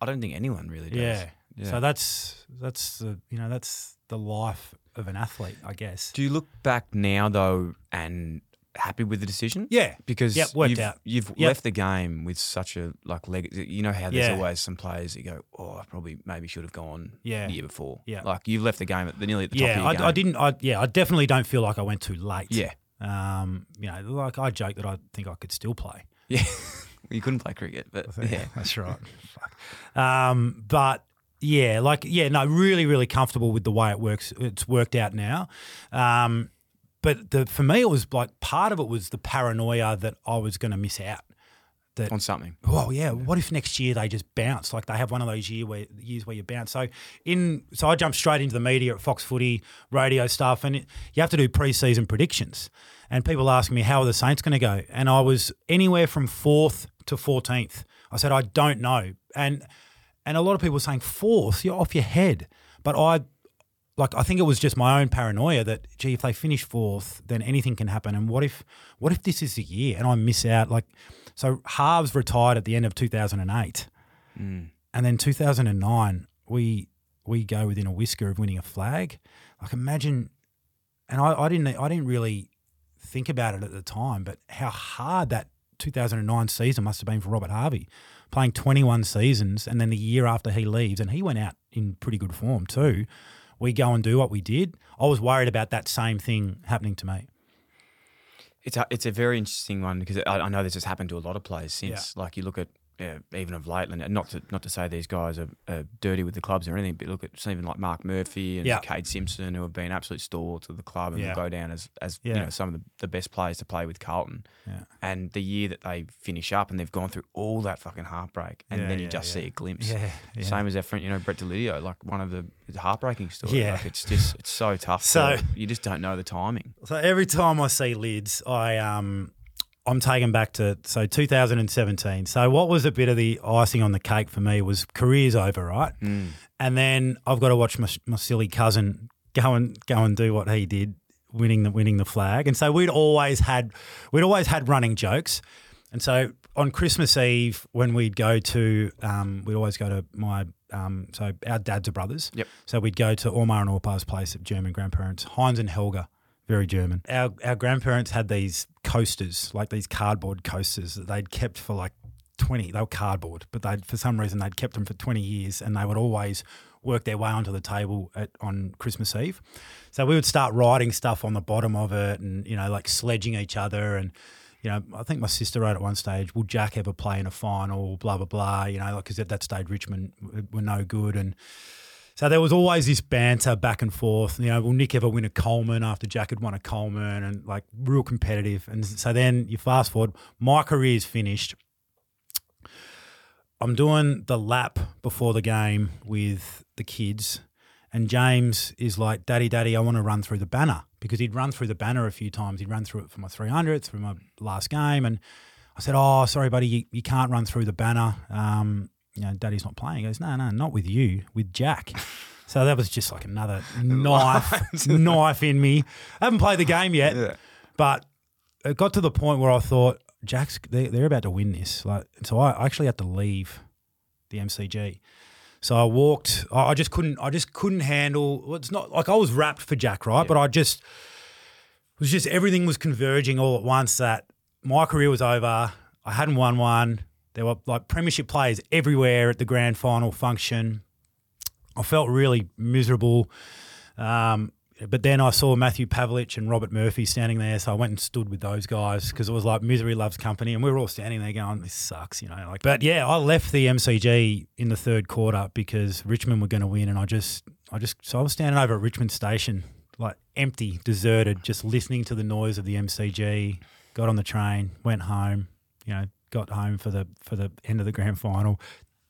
I don't think anyone really does. Yeah. Yeah. So that's that's the you know that's the life of an athlete, I guess. Do you look back now though and happy with the decision? Yeah. Because Yep, worked you've, out. you've Yep. left the game with such a like leg. You know how there's Yeah. always some players that go, "Oh, I probably maybe should have gone Yeah. the year before." Yeah. like you've left the game at the nearly at the top yeah, of your I, game. I didn't. I yeah, I definitely don't feel like I went too late. Yeah. Um, you know, like I joke that I think I could still play. Yeah, You couldn't play cricket, but yeah. That's right. Fuck. Um, but yeah, like yeah, no, really, really comfortable with the way it works. It's worked out now. Um, but the for me, it was like part of it was the paranoia that I was going to miss out. That on something. well, yeah. What if next year they just bounce? Like they have one of those year where years where you bounce. So in so I jumped straight into the media at Fox Footy, radio stuff, and it, you have to do preseason predictions. And people ask me how are the Saints going to go, and I was anywhere from fourth to fourteenth. I said I don't know, and and a lot of people were saying fourth, you're off your head. But I like I think it was just my own paranoia that gee, if they finish fourth, then anything can happen. And what if what if this is the year and I miss out? Like so Harves retired at the end of two thousand mm. and then two thousand and nine, we we go within a whisker of winning a flag. Like imagine and I, I didn't I didn't really think about it at the time, but how hard that 2009 season must have been for Robert Harvey, playing 21 seasons, and then the year after he leaves, and he went out in pretty good form too. We go and do what we did. I was worried about that same thing happening to me. It's a, it's a very interesting one because I, I know this has happened to a lot of players since. Like you look at yeah, even of late, and not to not to say these guys are, are dirty with the clubs or anything, but look at even like Mark Murphy and Yeah. Cade Simpson, who have been absolute stalwarts of the club and Yeah. will go down as as you know some of the, the best players to play with Carlton. Yeah. And the year that they finish up and they've gone through all that fucking heartbreak, and Yeah, then you yeah, just yeah. see a glimpse. Yeah, yeah. Same as our friend, you know, Brett Deledio, like one of the heartbreaking stories. Yeah. Like it's just it's so tough. So- to- you just don't know the timing. So every time I see lids, I um I'm taken back to so 2017. So what was a bit of the icing on the cake for me was career's over, right? And then I've got to watch my, my silly cousin go and go and do what he did, winning the winning the flag. And so we'd always had we'd always had running jokes. And so on Christmas Eve, when we'd go to, um, we'd always go to my, um, so our dads are brothers. Yep. So we'd go to Ormar and Orpar's place of German grandparents, Heinz and Helga, very German. Our, our grandparents had these coasters, like these cardboard coasters that they'd kept for like 20, they were cardboard, but they'd, for some reason, they'd kept them for 20 years and they would always work their way onto the table at, on Christmas Eve. So we would start writing stuff on the bottom of it and, you know, like sledging each other. And, you know, I think my sister wrote at one stage, will Jack ever play in a final, blah, blah, blah, you know, because at that stage Richmond were no good. And so there was always this banter back and forth. You know, will Nick ever win a Coleman after Jack had won a Coleman and like real competitive. And so then you fast forward, my career's finished. I'm doing the lap before the game with the kids, and James is like, "Daddy, Daddy, I want to run through the banner." Because he'd run through the banner a few times. He'd run through it for my 300th, through my last game, and I said, "Oh, sorry, buddy, you, you can't run through the banner. Um, you know, Daddy's not playing." He goes, "No, no, not with you, with Jack." So that was just like another knife, knife in me. I haven't played the game yet, but it got to the point where I thought, Jack's they, they're about to win this. Like, so I actually had to leave the MCG. So I walked. I I just couldn't. I just couldn't handle. It's not like I was rapt for Jack, right? But I just it was just everything was converging all at once. That my career was over. I hadn't won one. There were like premiership players everywhere at the grand final function. I felt really miserable. Um, but then I saw Matthew Pavlich and Robert Murphy standing there, so I went and stood with those guys because it was like misery loves company, and we were all standing there going, "This sucks," you know. Like, but yeah, I left the MCG in the third quarter because Richmond were going to win, and I just, I just, so I was standing over at Richmond Station, like empty, deserted, just listening to the noise of the MCG. Got on the train, went home, you know, got home for the for the end of the grand final.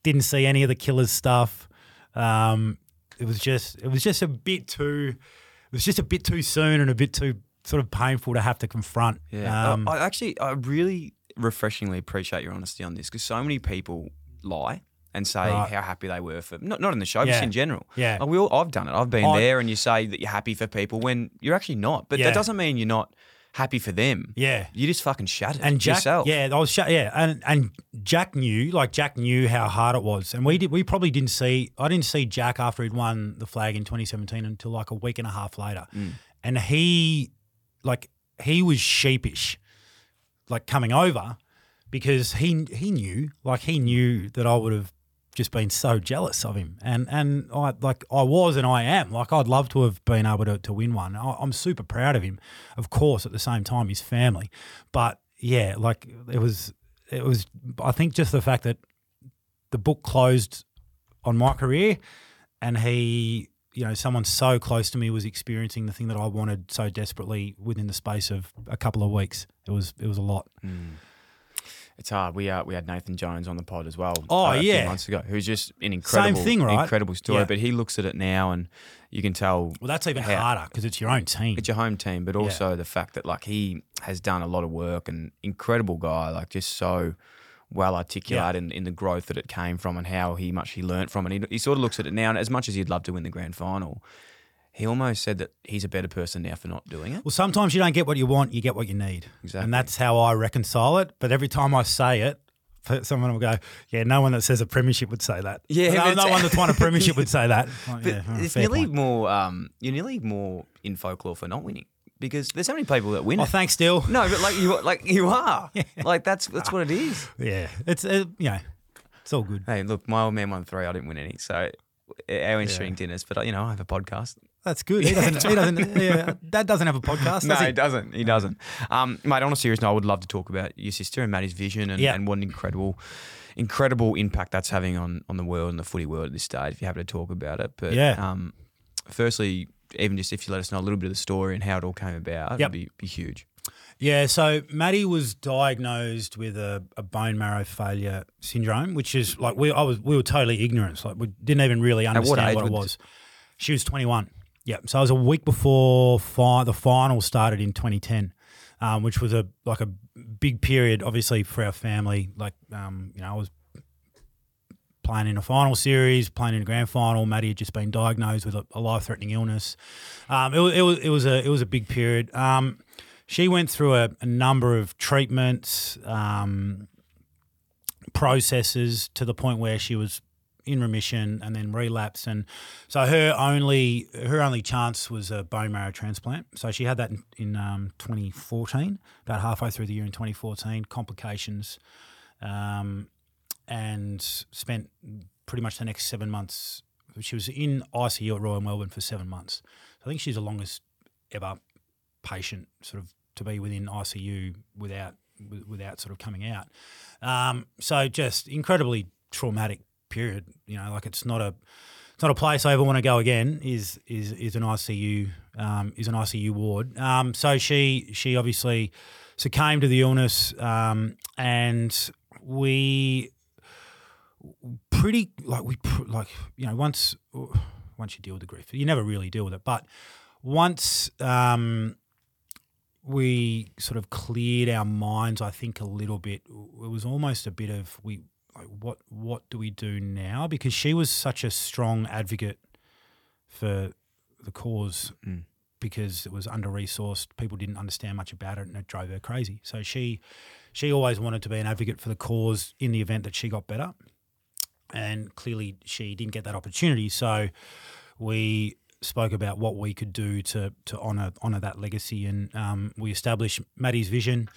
Didn't see any of the killers stuff. Um, it was just it was just a bit too it was just a bit too soon and a bit too sort of painful to have to confront. Yeah, Um, I, I actually, I really refreshingly appreciate your honesty on this because so many people lie and say Right. how happy they were for not not in the show, just in general. Yeah. Like, we all, I've done it. I've been I- there, and you say that you're happy for people when you're actually not. But Yeah. that doesn't mean you're not happy for them. Yeah. you just fucking shattered and Jack, yourself. yeah, I was sh- yeah, and and Jack knew, like Jack knew how hard it was, and we did. We probably didn't see. I didn't see Jack after he'd won the flag in 2017 until like a week and a half later, Mm. and he, like, he was sheepish, like coming over, because he he knew, like he knew that I would have just been so jealous of him, and and I like I was and I am like I'd love to have been able to, to win one. I, I'm super proud of him, of course. At the same time, his family, but yeah, like it was it was. I think just the fact that the book closed on my career, and he, you know, someone so close to me was experiencing the thing that I wanted so desperately within the space of a couple of weeks. It was it was a lot. Mm. It's hard. We uh, we had Nathan Jones on the pod as well. Oh, uh, yeah. months ago, who's just an incredible, thing, right? incredible story. Yeah. But he looks at it now, and you can tell. Well, that's even how- harder because it's your own team. It's your home team, but also the fact that like he has done a lot of work and incredible guy, like just so well articulated in, in the growth that it came from and how he much he learnt from it. He, he sort of looks at it now, and as much as he'd love to win the grand final, he almost said that he's a better person now for not doing it. Well, sometimes you don't get what you want, you get what you need. Exactly. And that's how I reconcile it. But every time I say it, someone will go, yeah, no one that says a premiership would say that. Yeah, no, no one that's won a premiership would say that. Like, But yeah, oh, it's nearly point. more. Um, you're nearly more in folklore for not winning because there's so many people that win. Oh, it. thanks, Dill. No, but like you, like you are. Like that's that's what it is. Yeah, it's uh, you know, it's all good. Hey, look, my old man won three. I didn't win any, so our interesting dinners. But you know, I have a podcast. That's good. He doesn't. he doesn't. Yeah, Dad doesn't have a podcast. no, does he? he? doesn't. He doesn't. Um, mate, on a serious note, I would love to talk about your sister and Maddie's vision and, Yeah. and what an incredible, incredible impact that's having on on the world and the footy world at this stage. If you happen to talk about it, but Yeah. Um, firstly, even just if you let us know a little bit of the story and how it all came about, Yep. it'd be, be huge. Yeah, so Maddie was diagnosed with a, a bone marrow failure syndrome, which is like we I was we were totally ignorant. Like we didn't even really what understand age what, it was. She was 21. Yeah, so it was a week before fi- the final started in 2010, um, which was a like a big period, obviously for our family. Like, um, you know, I was playing in a final series, playing in a grand final. Maddie had just been diagnosed with a, a life-threatening illness. Um, it, was, it was it was a it was a big period. Um, she went through a, a number of treatments, um, processes to the point where she was in remission and then relapse. and so her only her only chance was a bone marrow transplant so she had that in, in um, 2014 about halfway through the year in 2014 complications um, and spent pretty much the next seven months she was in ICU at Royal Melbourne for seven months I think she's the longest ever patient sort of to be within ICU without without sort of coming out. Um, so just incredibly traumatic period. You know, like it's not a it's not a place I ever want to go again. Is is is an ICU um, is an ICU ward. Um, so she she obviously succumbed to the illness, um, and we pretty like we like you know once once you deal with the grief, you never really deal with it, but once um, we sort of cleared our minds, I think a little bit. It was almost a bit of we like what what do we do now? Because she was such a strong advocate for the cause Mm. because it was under resourced. People didn't understand much about it, and it drove her crazy. So she she always wanted to be an advocate for the cause in the event that she got better, and clearly she didn't get that opportunity. So we spoke about what we could do to to honor honor that legacy, and um, we established Maddie's vision,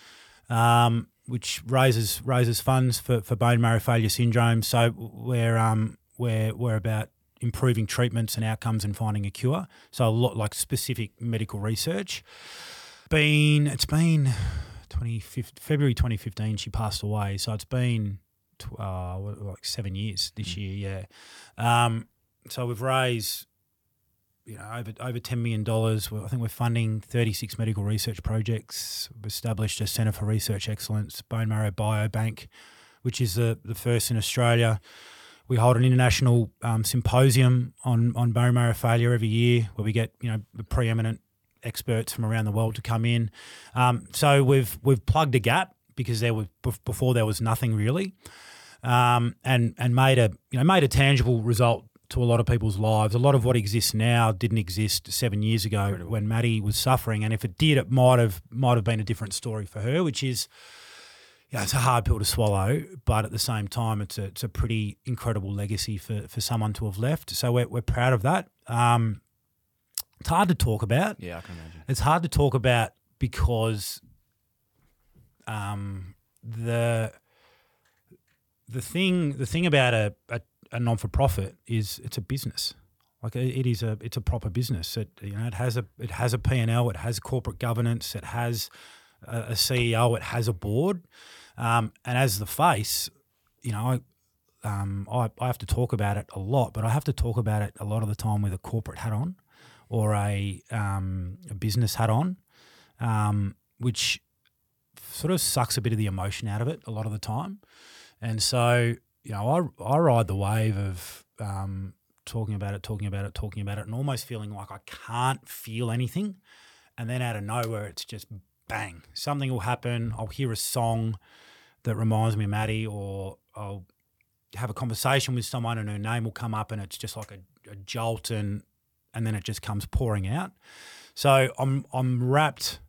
um, which raises raises funds for, for bone marrow failure syndrome. So we're um, we're we're about improving treatments and outcomes and finding a cure. So a lot like specific medical research. Been it's been 2015, February 2015 she passed away. So it's been tw- uh, like seven years this year. Yeah. Um, so we've raised you know over over ten million dollars. I think we're funding thirty six medical research projects. We've established a Centre for Research Excellence, Bone Marrow Biobank, which is the the first in Australia. We hold an international um, symposium on on bone marrow failure every year, where we get you know the preeminent experts from around the world to come in. Um, so we've we've plugged a gap because there was before there was nothing really, um, and and made a you know made a tangible result to a lot of people's lives. A lot of what exists now didn't exist seven years ago when Maddie was suffering, and if it did, it might have might have been a different story for her, which is. Yeah, it's a hard pill to swallow, but at the same time, it's a it's a pretty incredible legacy for, for someone to have left. So we're, we're proud of that. Um, it's hard to talk about. Yeah, I can imagine. It's hard to talk about because um, the the thing the thing about a, a, a non for profit is it's a business. Like it is a it's a proper business. It you know it has a it has a P and L. It has corporate governance. It has a, a CEO, it has a board, um, and as the face, you know, I, um, I I have to talk about it a lot, but I have to talk about it a lot of the time with a corporate hat on, or a um, a business hat on, um, which sort of sucks a bit of the emotion out of it a lot of the time, and so you know, I I ride the wave of um, talking about it, talking about it, talking about it, and almost feeling like I can't feel anything. And then out of nowhere, it's just bang, something will happen. I'll hear a song that reminds me of Maddie, or I'll have a conversation with someone and her name will come up, and it's just like a, a jolt, and and then it just comes pouring out. So I'm I'm rapt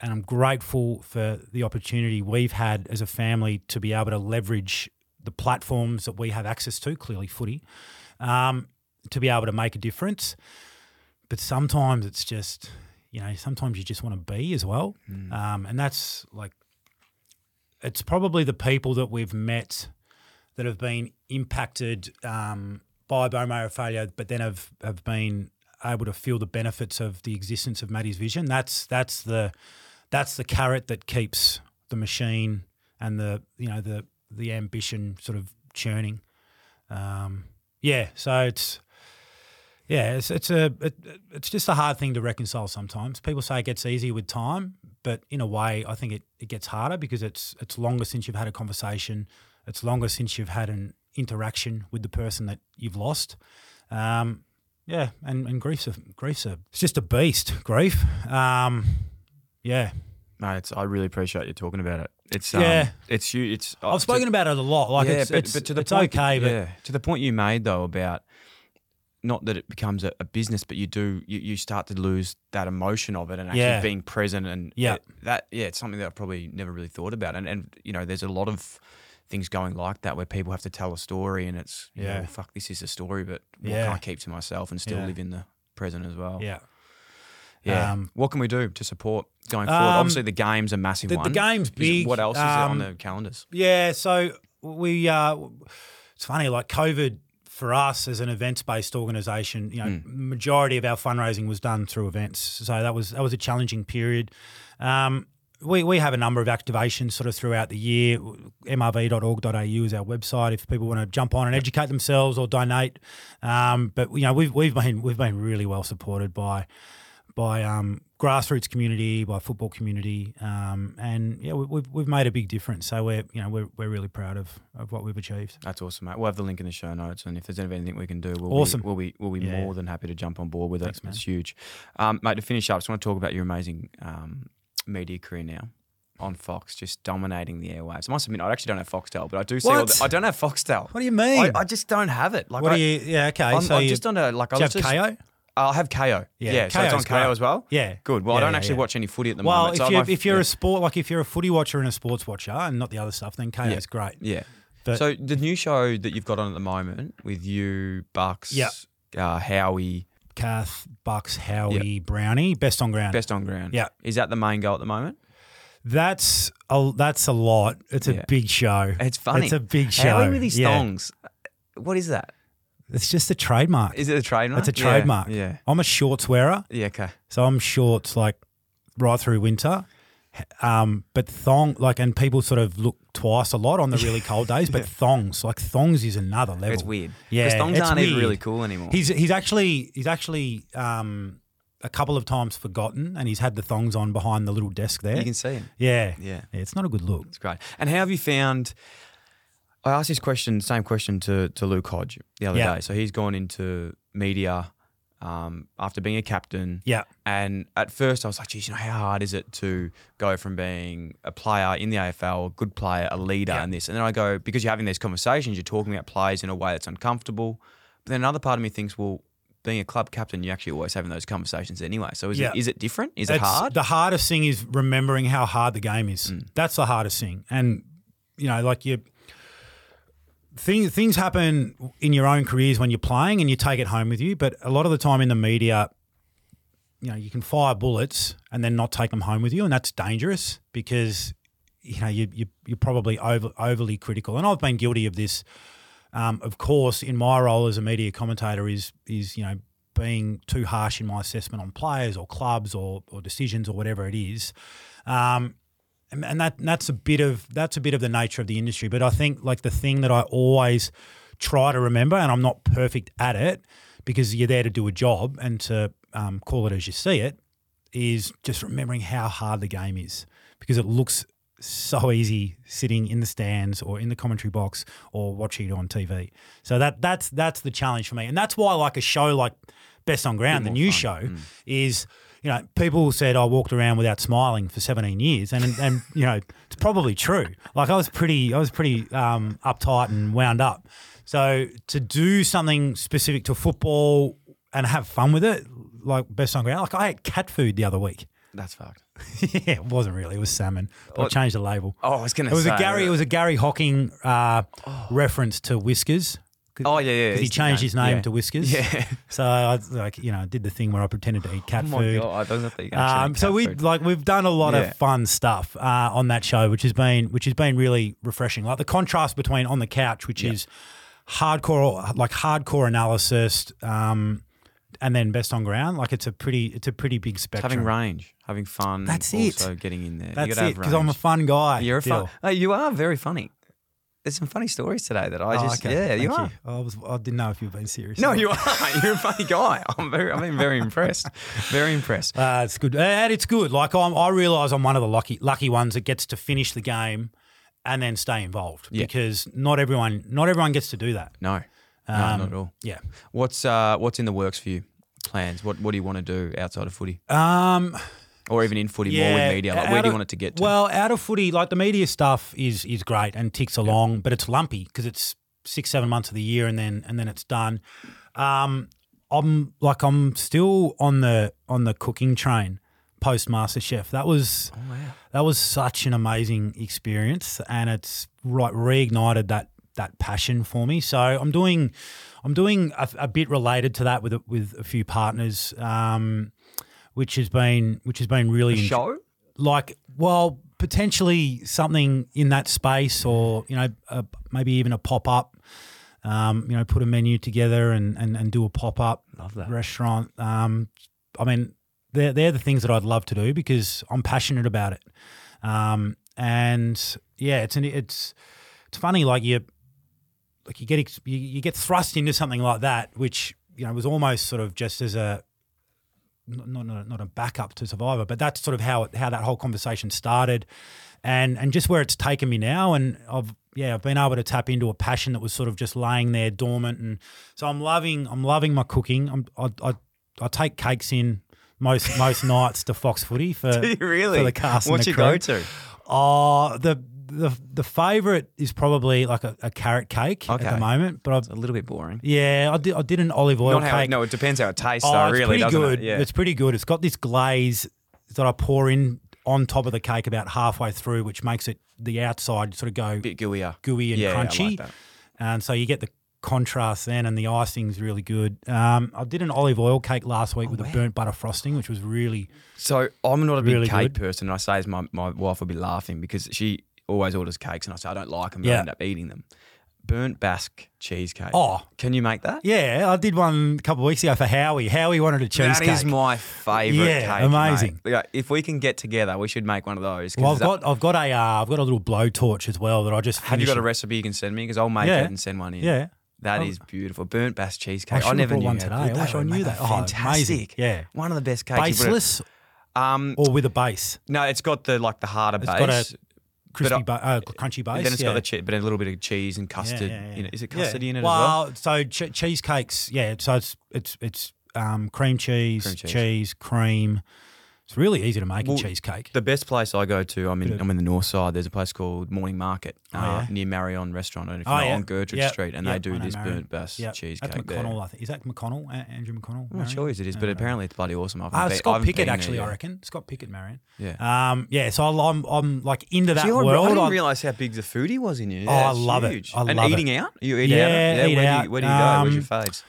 and I'm grateful for the opportunity we've had as a family to be able to leverage the platforms that we have access to, clearly footy, um, to be able to make a difference. But sometimes it's just, you know, sometimes you just want to be as well. Um, and that's like, it's probably the people that we've met that have been impacted um, by bone marrow failure, but then have, have been able to feel the benefits of the existence of Maddie's vision. That's that's the that's the carrot that keeps the machine and the you know the the ambition sort of churning. Um, yeah, so it's yeah, it's it's a it, it's just a hard thing to reconcile sometimes. People say it gets easier with time, but in a way, I think it, it gets harder because it's it's longer since you've had a conversation. It's longer since you've had an interaction with the person that you've lost. Um, yeah, and, and grief's a grief's a it's just a beast. Grief. Um, yeah. Mate, it's, I really appreciate you talking about it. It's um, Yeah. it's you. It's I've spoken about it a lot. Like yeah, it's, but, it's, but to the it's point, okay, but yeah, to the point you made though about not that it becomes a, a business, but you do you, you start to lose that emotion of it and actually Yeah. being present and Yeah. it- that yeah, it's something that I probably never really thought about. And and you know, there's a lot of things going like that where people have to tell a story and it's yeah, well, fuck, this is a story, but what Yeah. can I keep to myself and still Yeah. live in the present as well? yeah. Yeah. Um, what can we do to support going forward? Um, Obviously, the game's a massive the- the game's big, What else is there on um, the calendars? Yeah, so we uh, it's funny like COVID for us as an events based organisation. You know, Mm. majority of our fundraising was done through events, so that was that was a challenging period. Um, we, we have a number of activations sort of throughout the year. mrv.org.au is our website if people want to jump on and educate themselves or donate. Um, but you know we've we've been we've been really well supported by by um, grassroots community, by football community, um, and yeah, we, we've we've made a big difference. So we're you know we're, we're really proud of, of what we've achieved. That's awesome, mate. We'll have the link in the show notes, and if there's anything we can do, we'll Awesome. be, we'll be we'll be Yeah. more than happy to jump on board with Thanks, it. man. It's huge, um, mate. To finish up, I just want to talk about your amazing um, media career now on Fox, just dominating the airwaves. I must admit, I actually don't have Foxtel, but I do see. All the, I don't have Foxtel. What do you mean? I, I just don't have it. Like, what I, do you? Yeah, okay. I'm, so I'm just on a like. do I you have just, Kayo? I'll have Kayo. Yeah, Yeah, so it's on Kayo great. as well. Yeah. good. Well, I don't yeah, actually yeah. watch any footy at the Well, moment. Well, if so you're if you're yeah. a sport like if you're a footy watcher and a sports watcher and not the other stuff, then Kayo's Yeah. great. Yeah. But- so the new show that you've got on at the moment with you, Bucks, Yeah. uh, Howie, Kath, Bucks, Howie, Brownie, best on ground. best on ground. Yeah. Is that the main goal at the moment? That's a that's a lot. It's a Yeah. big show. It's funny. It's a big show. Howie with his Yeah. thongs. What is that? It's just a trademark. Is it a trademark? It's a Yeah, trademark. Yeah. I'm a shorts wearer. Yeah. Okay. So I'm shorts like right through winter. Um, but thong like and people sort of look twice a lot on the really cold days, but thongs, like thongs is another level. It's weird. Yeah. Because thongs it's aren't even really cool anymore. He's he's actually he's actually um a couple of times forgotten and he's had the thongs on behind the little desk there. you can see him. yeah. Yeah. Yeah, it's not a good look. It's great. And how have you found? I asked this question, same question to to Luke Hodge the other Yeah. day. So he's gone into media um, after being a captain. Yeah. And at first, I was like, geez, you know, how hard is it to go from being a player in the AFL, a good player, a leader, Yeah. and this? And then I go, because you're having these conversations, you're talking about players in a way that's uncomfortable. But then another part of me thinks, well, being a club captain, you're actually always having those conversations anyway. So is, Yeah. it, is it different? Is it hard? The hardest thing is remembering how hard the game is. Mm. That's the hardest thing. And you know, like you things things happen in your own careers when you're playing and you take it home with you, but a lot of the time in the media you know, you can fire bullets and then not take them home with you and that's dangerous because you know, you, you you're probably over, overly critical. And I've been guilty of this um, of course, in my role as a media commentator, is is you know being too harsh in my assessment on players or clubs or, or decisions or whatever it is. Um, and, and that that's a bit of that's a bit of the nature of the industry. But I think like the thing that I always try to remember, and I'm not perfect at it because you're there to do a job and to um, call it as you see it, is just remembering how hard the game is because it looks so easy sitting in the stands or in the commentary box or watching it on TV. So that that's that's the challenge for me, and that's why like a show like Best on Ground, the new show, is you know people said I walked around without smiling for 17 years, and and you know it's probably true. Like I was pretty I was pretty um, uptight and wound up. So to do something specific to football and have fun with it, like Best on Ground, like I ate cat food the other week. That's fucked. yeah, it wasn't really. It was salmon. But I Oh, changed the label. Oh, I was gonna It was say, a Garry. It was a Garry Hocking uh, reference to Whiskas. Oh yeah, yeah. 'Cause he changed his name Yeah. to Whiskas. Yeah. So I like you know did the thing where I pretended to eat cat oh my food. god, I don't think actually Um, eat so cat we food. like we've done a lot Yeah. of fun stuff uh, on that show, which has been which has been really refreshing. Like the contrast between on the couch, which is hardcore like hardcore analysis, um, and then best on ground. Like it's a pretty it's a pretty big It's spectrum. having range, having fun. That's it. also getting in there. That's it because I'm a fun guy. You're a fun. You are very funny. There's some funny stories today that I Oh, just okay. yeah, you Thank are. I was I didn't know if you've been serious. No, you are. You're a funny guy. I'm very. I'm being very impressed. Very impressed. Uh, it's good, and it's good. Like I'm, I realise I'm one of the lucky lucky ones that gets to finish the game and then stay involved Yeah. because not everyone not everyone gets to do that. No, no, Um, not at all. Yeah. What's uh What's in the works for you? Plans? What What do you want to do outside of footy, Um, or even in footy more with media? Like, where do you of- want it to get to? Well, out of footy, like the media stuff is is great and ticks along, but it's lumpy because it's six seven months of the year and then and then it's done. Um, I'm like I'm still on the on the cooking train post MasterChef. That was Oh, that was such an amazing experience, and it's right reignited that that passion for me. So I'm doing I'm doing a, a bit related to that with a- with a few partners. Um, which has been which has been really A show? like well potentially something in that space or you know a, maybe even a pop up um, you know put a menu together and and, and do a pop up restaurant. Um, I mean they're, they're the things that I'd love to do because I'm passionate about it. Um, and yeah it's an, it's it's funny like you like you get ex- you, you get thrust into something like that which you know was almost sort of just as a not not a, not a backup to Survivor, but that's sort of how it, how that whole conversation started, and and just where it's taken me now, and I've yeah I've been able to tap into a passion that was sort of just laying there dormant, and so I'm loving I'm loving my cooking. I'm, I, I I take cakes in most most nights to Fox Footy for really? for the cast. and What's the your crew. go-to? Oh, the the the favorite is probably like a, a carrot cake Okay. at the moment, but I've A little bit boring. yeah I did I did an olive oil Not how, cake. no, it depends how it tastes. Oh, though, it's really, pretty doesn't good. it? Yeah. It's pretty good. It's got this glaze that I pour in on top of the cake about halfway through, which makes it the outside sort of go bit gooier. gooey and Yeah, I like crunchy. that. and so you get the contrast then, and the icing's really good. Um, I did an olive oil cake last week with a burnt butter frosting, which was really So I'm not a big Really cake good. person. And I say this, my, my wife will be laughing because she always orders cakes, and I say I don't like them, but Yeah. I end up eating them. Burnt Basque cheesecake. Oh. can you make that? yeah. I did one a couple of weeks ago for Howie. Howie wanted a cheesecake. That is my favourite Yeah, cake. mate. amazing. Yeah, if we can get together, we should make one of those. 'cause well, I've that- got I've got a uh, I've got a little blowtorch as well that I just have you got a recipe you can send me? Because I'll make Yeah. it and send one in. Yeah. That Oh. is beautiful. Burnt Basque I cheesecake. I, never brought knew one how today. I wish I knew mate. that. Oh, amazing. fantastic. Yeah. One of the best cakes. you put it- baseless Um, or with a base. no, it's got the like the harder It's base. got a crispy, I- ba- uh, crunchy base. Then it's yeah. got the che- but a little bit of cheese and custard. yeah, yeah. In it. Is it custard in it well, as well? so che- cheesecakes, yeah. So it's it's it's um, cream cheese, Cream cheese. cheese, cream. It's really easy to make Well, a cheesecake. The best place I go to, I'm in, I'm in the north side. There's a place called Morning Market Oh, uh, yeah? near Marion Restaurant, and if Oh, know, yeah. on Gertrude Yep, Street, and yep, they do this Marion. burnt Basque Yep, cheesecake That's there. McConnell, I think. Is that McConnell? A- Andrew McConnell? I'm not sure Marion? it is, but apparently it's bloody awesome. I've Uh, been- Scott haven't Pickett, been there actually, I reckon. Scott Pickett, Marion. Yeah. Um, yeah, so I'm, I'm like into that See, I, world. I didn't realise how big the foodie was in you. Oh, I love it. I and love eating out? You eat out? Yeah, eat where, Do out. you, where do you go? Where's your Um, faves?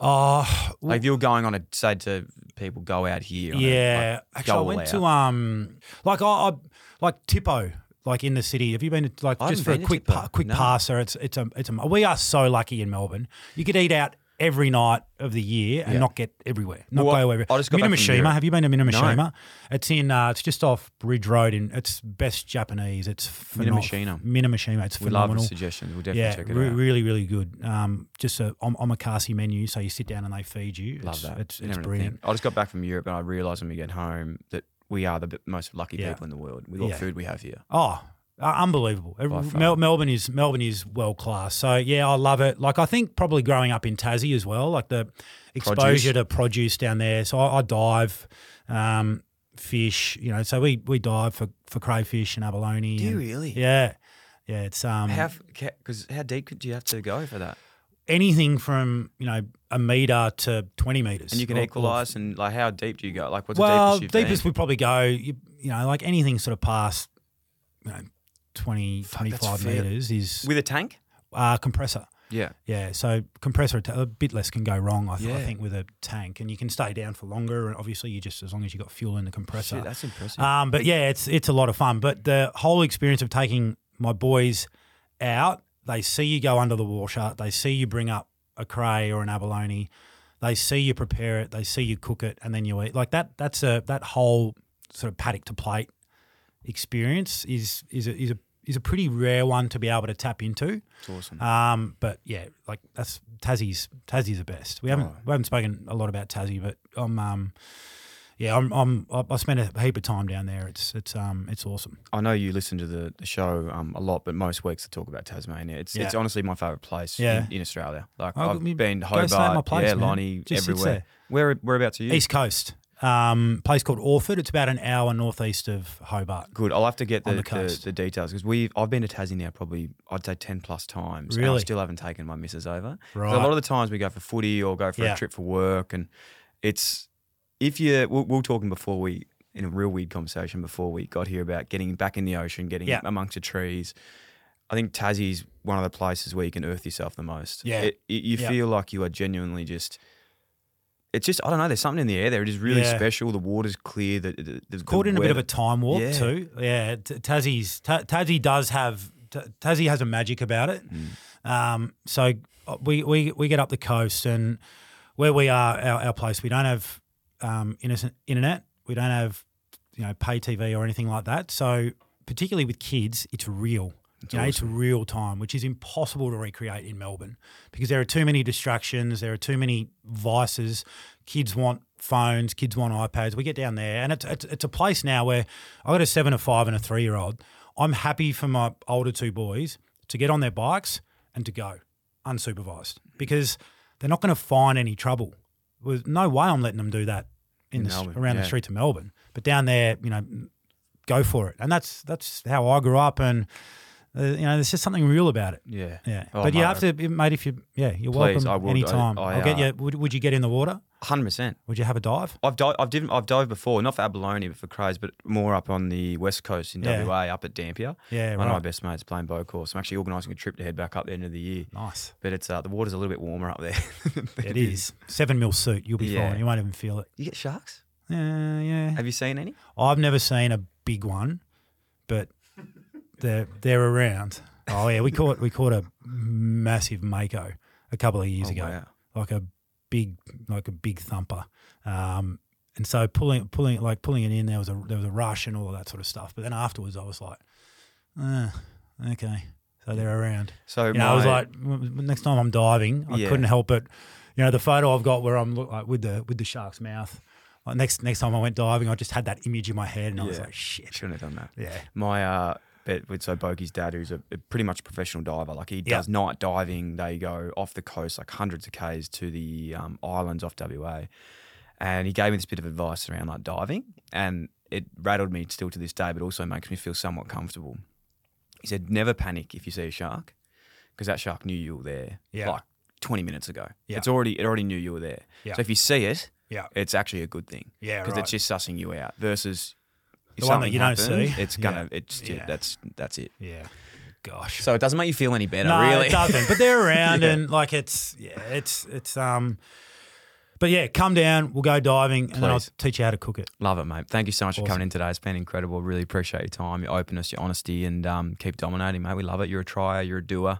Oh, Like if you're going on a say to people, go out here. on a, Yeah, like, actually, I went out. to um, like I, I like Tipo, like in the city. Have you been to like I just for a quick pa- quick no. passer? It's it's a it's a. We are so lucky in Melbourne. You could eat out every night of the year and Yeah. not get everywhere. Not Well, go everywhere. I just got back from Minamishima. Europe. Have you been to Minamishima? No. It's in. Uh, it's just off Bridge Road. In it's best Japanese. It's phenomenal. Minamishima. Minamishima. It's We love phenomenal. the suggestions. We'll definitely yeah, check it re- out. really, really good. Um, just a om- omakase menu, so you sit down and they feed you. Love it's, that. It's, it's brilliant. I just got back from Europe and I realised when we get home that we are the b- most lucky Yeah. people in the world with all the food we have here. Oh, uh, unbelievable! Mel- Melbourne is Melbourne is world class. So yeah, I love it. Like I think probably growing up in Tassie as well, like the exposure Produce. to produce down there. So I, I dive, um, fish. You know, so we we dive for for crayfish and abalone. Do you and- really? Yeah, yeah. It's um How because how deep could you have to go for that? anything from you know a meter to twenty meters, And you can equalise and like how deep do you go? Like what's well, the deepest you've deepest we probably go, you, you know, like anything sort of past, you know, 20, Fuck, 25 meters is with a tank? uh, compressor. Yeah. Yeah, so compressor a bit less can go wrong, I, th- I think, with a tank, and you can stay down for longer. And obviously, you just as long as you got fuel in the compressor. Shit, that's impressive. Um, but yeah, it's it's a lot of fun. But the whole experience of taking my boys out, they see you go under the washer, they see you bring up a cray or an abalone, they see you prepare it, they see you cook it, and then you eat. Like that. That's a that whole sort of paddock to plate experience is is a, is a is a pretty rare one to be able to tap into. It's awesome. Um, but yeah, like that's Tassie's Tassie's the best. We haven't Oh. we haven't spoken a lot about Tassie, but I'm um yeah I'm I'm I I spent a heap of time down there. It's it's um it's awesome. I know you listen to the, the show um, a lot, but most weeks I talk about Tasmania. It's it's honestly my favourite place Yeah. in, in Australia. Like Oh, I've been Hobart, my place, yeah, man. Lonnie, Just everywhere. Where whereabouts are you? East Coast, um, place called Orford. It's about an hour northeast of Hobart. Good. I'll have to get the, the the, the, details because we I've been to Tassie now probably I'd say ten plus times. and I Really? still haven't taken my missus over. Right. A lot of the times we go for footy or go for Yeah. a trip for work, and it's if you we we were talking before we in a real weird conversation before we got here about getting back in the ocean, getting Yeah. amongst the trees. I think Tassie's one of the places where you can earth yourself the most. Yeah. It, it- you Yeah. feel like you are genuinely just. It's just I don't know. There's something in the air there. It is really Yeah. special. The water's clear. The, the, the Caught in a bit of a time warp Yeah. too. Yeah, T- Tassie's Ta- Tassie does have Ta- Tassie has a magic about it. Mm. Um, so uh, we, we we get up the coast and where we are, our, our place, we don't have um, innocent internet. We don't have you know pay TV or anything like that. So particularly with kids, it's real. You know, it's real time, which is impossible to recreate in Melbourne because there are too many distractions. There are too many vices. Kids want phones. Kids want iPads. We get down there, and it's it's, it's a place now where I've got a seven, a five, and a three year old. I'm happy for my older two boys to get on their bikes and to go unsupervised because they're not going to find any trouble. There's no way I'm letting them do that in, In the, Melbourne, around yeah. the streets of Melbourne. But down there, you know, go for it, and that's that's how I grew up, and uh, you know, there's just something real about it. Yeah. Yeah, Oh, but you have to, mate. If you, yeah, you're Please, welcome I will. anytime. I- will get uh, you. Would, would you get in the water? Hundred percent. Would you have a dive? I've dived, I've, div- I've dived before, not for abalone, but for crays, but more up on the west coast in Yeah. WA, up at Dampier. Yeah, One of my best mates playing bow course. I'm actually organising a trip to head back up the end of the year. Nice. But it's uh, the water's a little bit warmer up there. It is seven mil suit. You'll be Yeah. fine. You won't even feel it. You get sharks? Yeah, yeah. Have you seen any? I've never seen a big one, but they're they're around. Oh yeah, we caught we caught a massive mako a couple of years Oh, ago, wow. like a big like a big thumper. Um, and so pulling pulling like pulling it in, there was a there was a rush and all of that sort of stuff. But then afterwards, I was like, ah, okay, so they're around. So You know, I was like, "W- w- next time I'm diving, I Yeah. couldn't help it. You know, the photo I've got where I'm look like with the with the shark's mouth. Like next next time I went diving, I just had that image in my head, and I was like, shit. Shouldn't have done that. Yeah. My uh, bet with so Boki's dad, who's a, a pretty much professional diver, like he Yeah. does night diving. They go off the coast, like hundreds of k's to the um, islands off WA, and he gave me this bit of advice around like diving, and it rattled me still to this day, but also makes me feel somewhat comfortable. He said, "Never panic if you see a shark, because that shark knew you were there Yeah. like 20 minutes ago. Yeah. It's already it already knew you were there. Yeah. So if you see it, Yeah. it's actually a good thing. Yeah, because right. it's just sussing you out versus." If The one that something you don't see. It's gonna. Yeah. It's Yeah. that's that's it. Yeah. Gosh. So it doesn't make you feel any better, no, really. it doesn't. But they're around, Yeah. and like it's yeah, it's it's um. But yeah, come down. We'll go diving, and then I'll teach you how to cook it. Love it, mate. Thank you so much for coming in today. It's been incredible. Really appreciate your time, your openness, your honesty, and um, keep dominating, mate. We love it. You're a trier, you're a doer,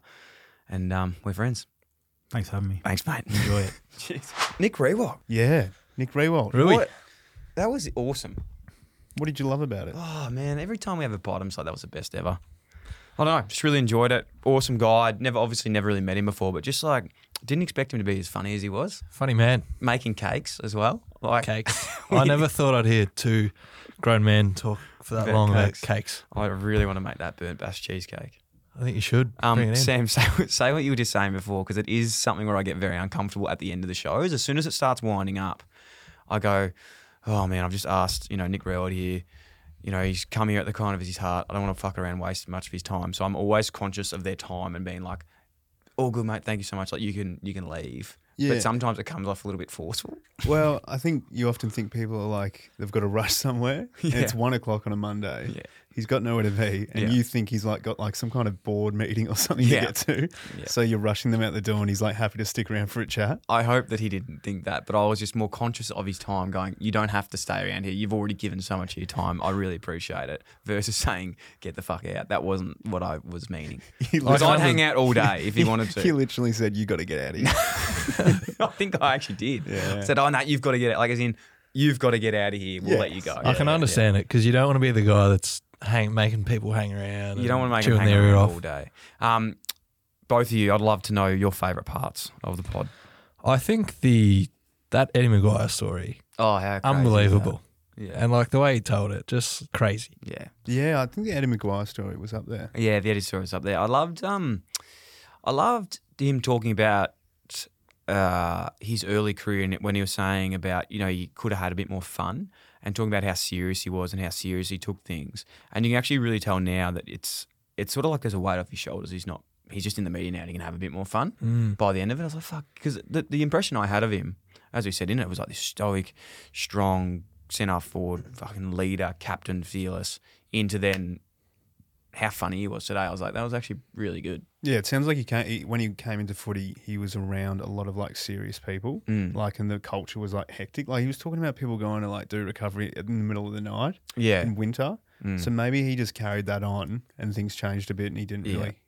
and um, we're friends. Thanks for having me. Thanks, mate. Enjoy it. Cheers. Nick Riewoldt. Yeah, Nick Riewoldt. Really? What? That was awesome. What did you love about it? Oh man, every time we have a pod, I'm just like that was the best ever. I don't know, just really enjoyed it. Awesome guy. I'd Never, obviously, never really met him before, but just like didn't expect him to be as funny as he was. Funny man. Making cakes as well, like Cakes. I never thought I'd hear two grown men talk for that About long cakes. about cakes. I really want to make that burnt Basque cheesecake. I think you should. Um. Sam, say, say what you were just saying before, because it is something where I get very uncomfortable at the end of the shows. As soon as it starts winding up, I go, "Oh man, I've just asked, you know, Nick Riewoldt here. You know, he's come here at the kind of his heart. I don't want to fuck around, waste much of his time. So I'm always conscious of their time and being like, "All good, mate. Thank you so much. Like you can, you can leave." Yeah. But sometimes it comes off a little bit forceful. Well, I think you often think people are like they've got to rush somewhere. Yeah. It's one o'clock on a Monday. Yeah. He's got nowhere to be, and Yeah. you think he's like got like some kind of board meeting or something Yeah. to get to. Yeah. So you're rushing them out the door, and he's like happy to stick around for a chat. I hope that he didn't think that, but I was just more conscious of his time going, you don't have to stay around here. You've already given so much of your time. I really appreciate it. Versus saying, get the fuck out. That wasn't what I was meaning. He Because I'd hang out all day if he wanted to. He literally said, "You got to get out of here." I think I actually did. Yeah. I Said, oh, no, you've got to get it. Like, as in, you've got to get out of here. We'll let you go. I can understand it because you don't want to be the guy that's hang, making people hang around. You don't want to make them hang their around off. all day. Um, both of you, I'd love to know your favourite parts of the pod. I think the that Eddie McGuire story, Oh, how crazy is that? unbelievable. Yeah. And like the way he told it, just crazy. yeah. yeah, I think the Eddie McGuire story was up there. Yeah, the Eddie story was up there. I loved um I loved him talking about uh his early career and when he was saying about, you know, he could have had a bit more fun and talking about how serious he was and how serious he took things. And you can actually really tell now that it's it's sort of like there's a weight off his shoulders. He's not he's just in the media now and he can have a bit more fun Mm. by the end of it. I was like, fuck, because the, the impression I had of him, as we said in it, was like this stoic, strong, centre forward, fucking leader, captain, fearless, into then how funny he was today. I was like, that was actually really good. Yeah, it sounds like he came he, when he came into footy, he was around a lot of like serious people, Mm. like, and the culture was like hectic. Like he was talking about people going to like do recovery in the middle of the night Yeah. in winter. Mm. So maybe he just carried that on, and things changed a bit, and he didn't Yeah. really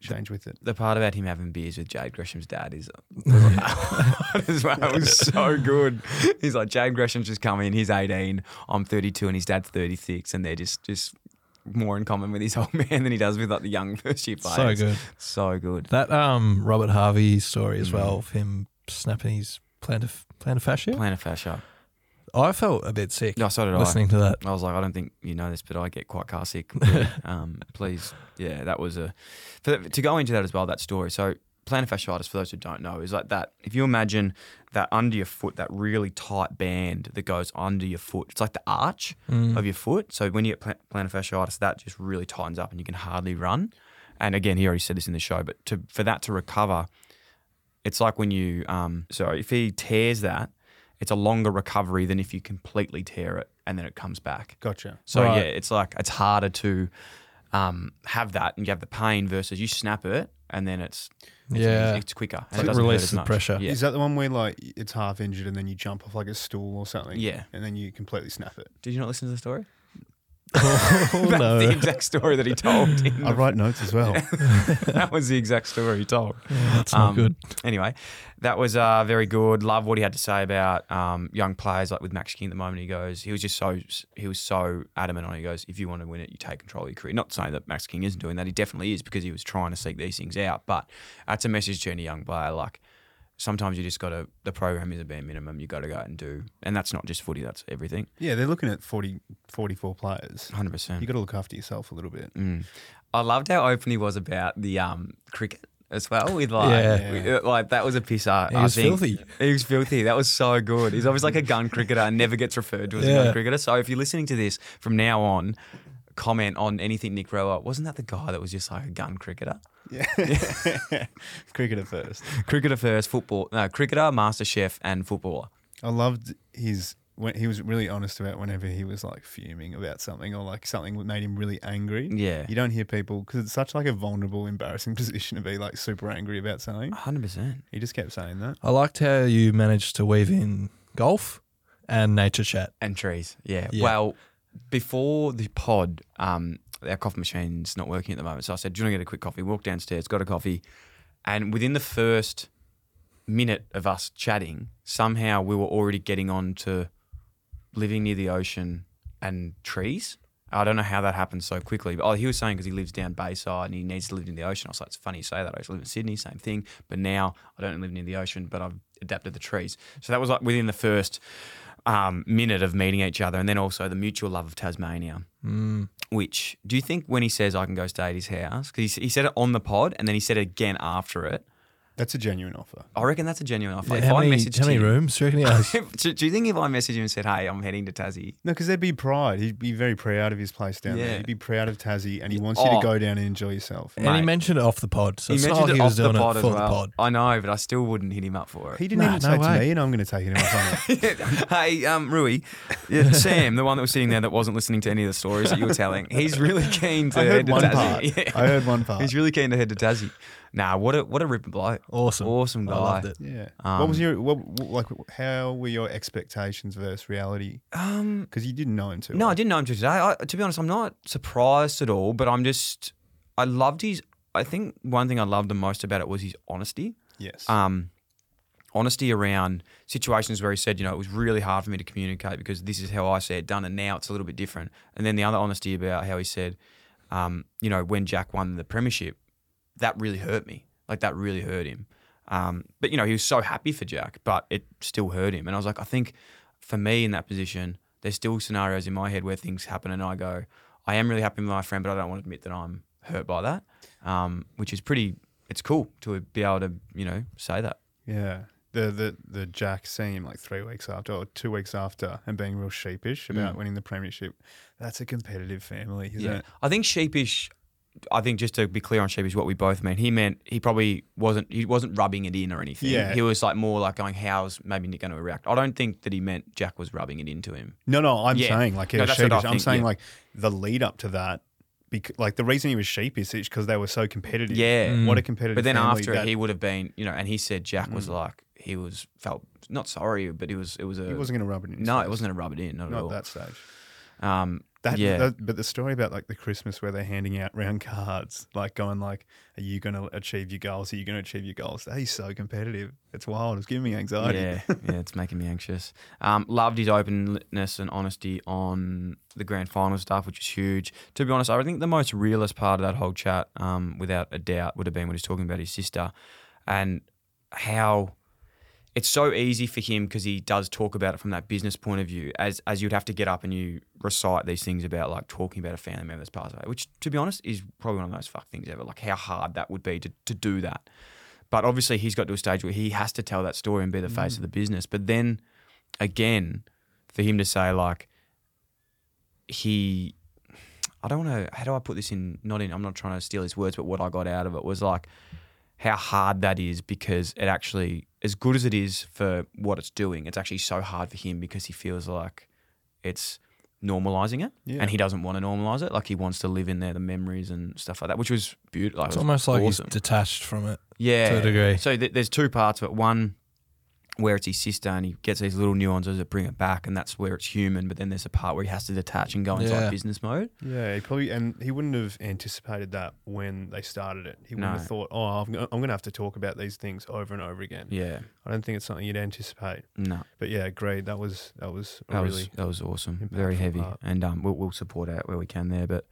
change with it. The part about him having beers with Jade Gresham's dad is as well. It was so good. He's like Jade Gresham's just come in. He's eighteen. I'm 32, and his dad's 36, and they're just just more in common with his old man than he does with like the young first year players. So good. so good. That um Robert Harvey story as Mm. well of him snapping his plantar plantar fascia. Plantar fascia. I felt a bit sick No, so did listening to that. I. I was like, I don't think you know this, but I get quite car sick. um, please, yeah, that was a for, to go into that as well. That story. So plantar fasciitis, for those who don't know, is like that. If you imagine that under your foot, that really tight band that goes under your foot, it's like the arch Mm. of your foot. So when you get pla- plantar fasciitis, that just really tightens up and you can hardly run. And again, he already said this in the show, but to for that to recover, it's like when you um, so if he tears that, it's a longer recovery than if you completely tear it and then it comes back. Gotcha. So Right. yeah, it's like it's harder to um, have that and you have the pain versus you snap it and then it's, it's Yeah. it's quicker. And It it releases the pressure. Yeah. Is that the one where like it's half injured and then you jump off like a stool or something? Yeah. and then you completely snap it. Did you not listen to the story? Oh, That's no. the exact story that he told. I the- write notes as well. that was the exact story he told. That's not Um, good. Anyway, that was uh, very good. Love what he had to say about um, young players, like with Max King at the moment. He goes, he was just so he was so adamant on. it. He goes, if you want to win it, you take control of your career. Not saying that Max King isn't doing that. He definitely is because he was trying to seek these things out. But that's a message to any young player. Like sometimes you just got to. The program is a bare minimum. You got to go out and do, and that's not just footy. That's everything. yeah, they're looking at 40, 44 players. Hundred percent. You got to look after yourself a little bit. Mm. I loved how open he was about the um, cricket as well. With like, Yeah. with- like that was a pisser. He I was think. filthy. He was filthy. That was so good. He's always like a gun cricketer and never gets referred to as a Yeah. gun cricketer. So if you're listening to this from now on, comment on anything Nick Riewoldt. Wasn't that the guy that was just like a gun cricketer? Yeah, cricketer first. Cricketer first, football. No, cricketer, master chef, and footballer. I loved his when he was really honest about whenever he was like fuming about something or like something that made him really angry. Yeah. You don't hear people because it's such like a vulnerable, embarrassing position to be like super angry about something. Hundred percent. He just kept saying that. I liked how you managed to weave in golf and nature chat. And trees. Yeah. Yeah. Well, before the pod, um, our coffee machine's not working at the moment. So I said, Do you want to get a quick coffee? Walked downstairs, got a coffee. And within the first minute of us chatting, somehow we were already getting on to living near the ocean and trees. I don't know how that happened so quickly. But oh, he was saying because he lives down Bayside and he needs to live in the ocean. I was like, it's funny you say that. I used to live in Sydney, same thing. But now I don't live near the ocean, but I've adapted the trees. So that was like within the first um, minute of meeting each other, and then also the mutual love of Tasmania. Mm. Which do you think when he says I can go stay at his house? Because he, he said it on the pod, and then he said it again after it. That's a genuine offer. I reckon that's a genuine offer. Yeah, if how I many- messaged how many him- rooms do you reckon he has? do, do you think if I messaged him and said, "Hey, I'm heading to Tassie," No, because there'd be pride. He'd be very proud of his place down Yeah. there. He'd be proud of Tassie, and he wants you Oh. to go down and enjoy yourself. And he mentioned it off the pod, so he it's not mentioned like it he off was the pod it as well. the pod. I know, but I still wouldn't hit him up for it. He didn't Nah, even no say to way. me, and I'm going to take it him up on it. hey, um, Rui, yeah, Sam, the one that was sitting there that wasn't listening to any of the stories that you were telling, he's really keen to I head heard to one Tassie. part. Yeah. I heard one part. He's really keen to head to Tassie. Nah, what a what a ripper bloke. Awesome. Awesome guy. I loved it. Yeah. Um, what was your what, what- like? How were your expectations versus reality? Um, Because you didn't know him too. No, well. I didn't know him till today. I, to be honest, I'm not surprised at all, but I'm just, I loved his, I think one thing I loved the most about it was his honesty. Yes. Um, honesty around situations where he said, you know, it was really hard for me to communicate because this is how I see it done, and now it's a little bit different. And then the other honesty about how he said, um, you know, when Jack won the premiership, that really hurt me. Like that really hurt him. Um, but you know, he was so happy for Jack, but it still hurt him. And I was like, I think for me in that position, there's still scenarios in my head where things happen, and I go, I am really happy with my friend, but I don't want to admit that I'm hurt by that. Um, which is pretty. It's cool to be able to, you know, say that. Yeah. The the the Jack seeing him like three weeks after or two weeks after and being real sheepish about Mm. winning the premiership. That's a competitive family, isn't Yeah, it? I think sheepish. I think just to be clear on sheepish, what we both meant. He meant he probably wasn't. He wasn't rubbing it in or anything. Yeah. he was like more like going, "How's maybe Nick going to react?" I don't think that he meant Jack was rubbing it into him. No, no, I'm Yeah. saying like No, was sheepish. I'm think, saying yeah. like the lead up to that. Because, like the reason he was sheepish is because they were so competitive. Yeah, What a competitive. But then after that it, he would have been, you know, and he said Jack was Mm. like he was felt not sorry, but he was it was a He wasn't gonna rub it in No, it wasn't going to rub it in, not, at all. at that stage. Um, That, yeah, that- but the story about like the Christmas where they're handing out round cards, like going like, "Are you going to achieve your goals? Are you going to achieve your goals?" That is so competitive. It's wild. It's giving me anxiety. Yeah, yeah, it's making me anxious. Um, loved his openness and honesty on the grand final stuff, which is huge. To be honest, I think the most realist part of that whole chat, um, without a doubt, would have been when he's talking about his sister and how it's so easy for him because he does talk about it from that business point of view, as as you'd have to get up and you recite these things about like talking about a family member that's passed away, which to be honest is probably one of the most fuck things ever. Like how hard that would be to, to do that. But obviously he's got to a stage where he has to tell that story and be the face of the mm. business. But then again, for him to say like he I don't want to how do I put this in not in I'm not trying to steal his words, but what I got out of it was like how hard that is because it actually as good as it is for what it's doing, it's actually so hard for him because he feels like it's normalizing it Yeah. and he doesn't want to normalize it like he wants to live in there the memories and stuff like that which was beautiful It's almost like he's detached from it yeah, to a degree. So th- there's two parts of it. One where it's his sister and he gets these little nuances that bring it back, and that's where it's human. But then there's a part where he has to detach and go into Yeah. like business mode. Yeah, he probably and he wouldn't have anticipated that when they started it. He wouldn't No. have thought, "Oh, I'm gonna, I'm going to have to talk about these things over and over again." Yeah. I don't think it's something you'd anticipate. No. but yeah, great That was that was That really was that was awesome. Very heavy, part. and um, we'll, we'll support out where we can there. But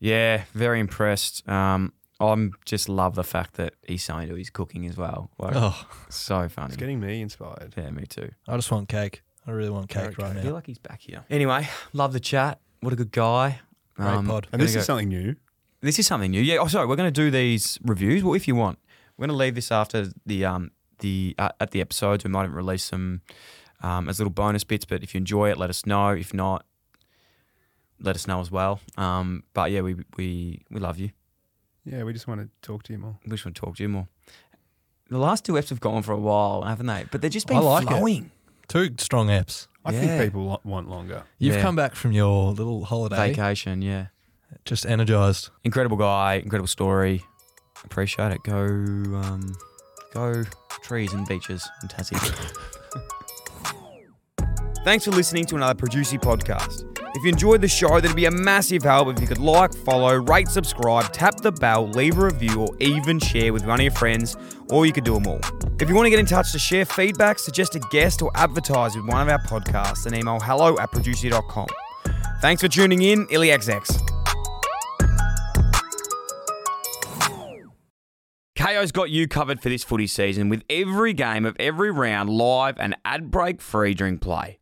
yeah, very impressed. Um, I'm just love the fact that he's saying to his cooking as well. Like, Oh. so funny. It's getting me inspired. Yeah, me too. I just want cake. I really want cake Carrot right now. I feel like he's back here. Anyway, love the chat. What a good guy. Great pod. And gonna this go- is something new. This is something new. Yeah. Oh, sorry. We're going to do these reviews. Well, if you want, we're going to leave this after the um the uh, at the episodes. We might even release them um, as little bonus bits. But if you enjoy it, let us know. If not, let us know as well. Um, but yeah, we we we love you. Yeah, we just want to talk to you more. We just want to talk to you more. The last two eps have gone for a while, haven't they? But they've just been I like flowing. it. Two strong apps. I Yeah. think people want longer. You've Yeah. come back from your little holiday, Vacation, yeah. just energized. Incredible guy, incredible story. Appreciate it. Go, um, go trees and beaches and Tassie. Thanks for listening to another Producy podcast. If you enjoyed the show, that'd be a massive help if you could like, follow, rate, subscribe, tap the bell, leave a review, or even share with one of your friends, or you could do them all. If you want to get in touch to share feedback, suggest a guest, or advertise with one of our podcasts, then email hello at producer.com. Thanks for tuning in, IllyXX. Kayo's got you covered for this footy season with every game of every round live and ad break free during play.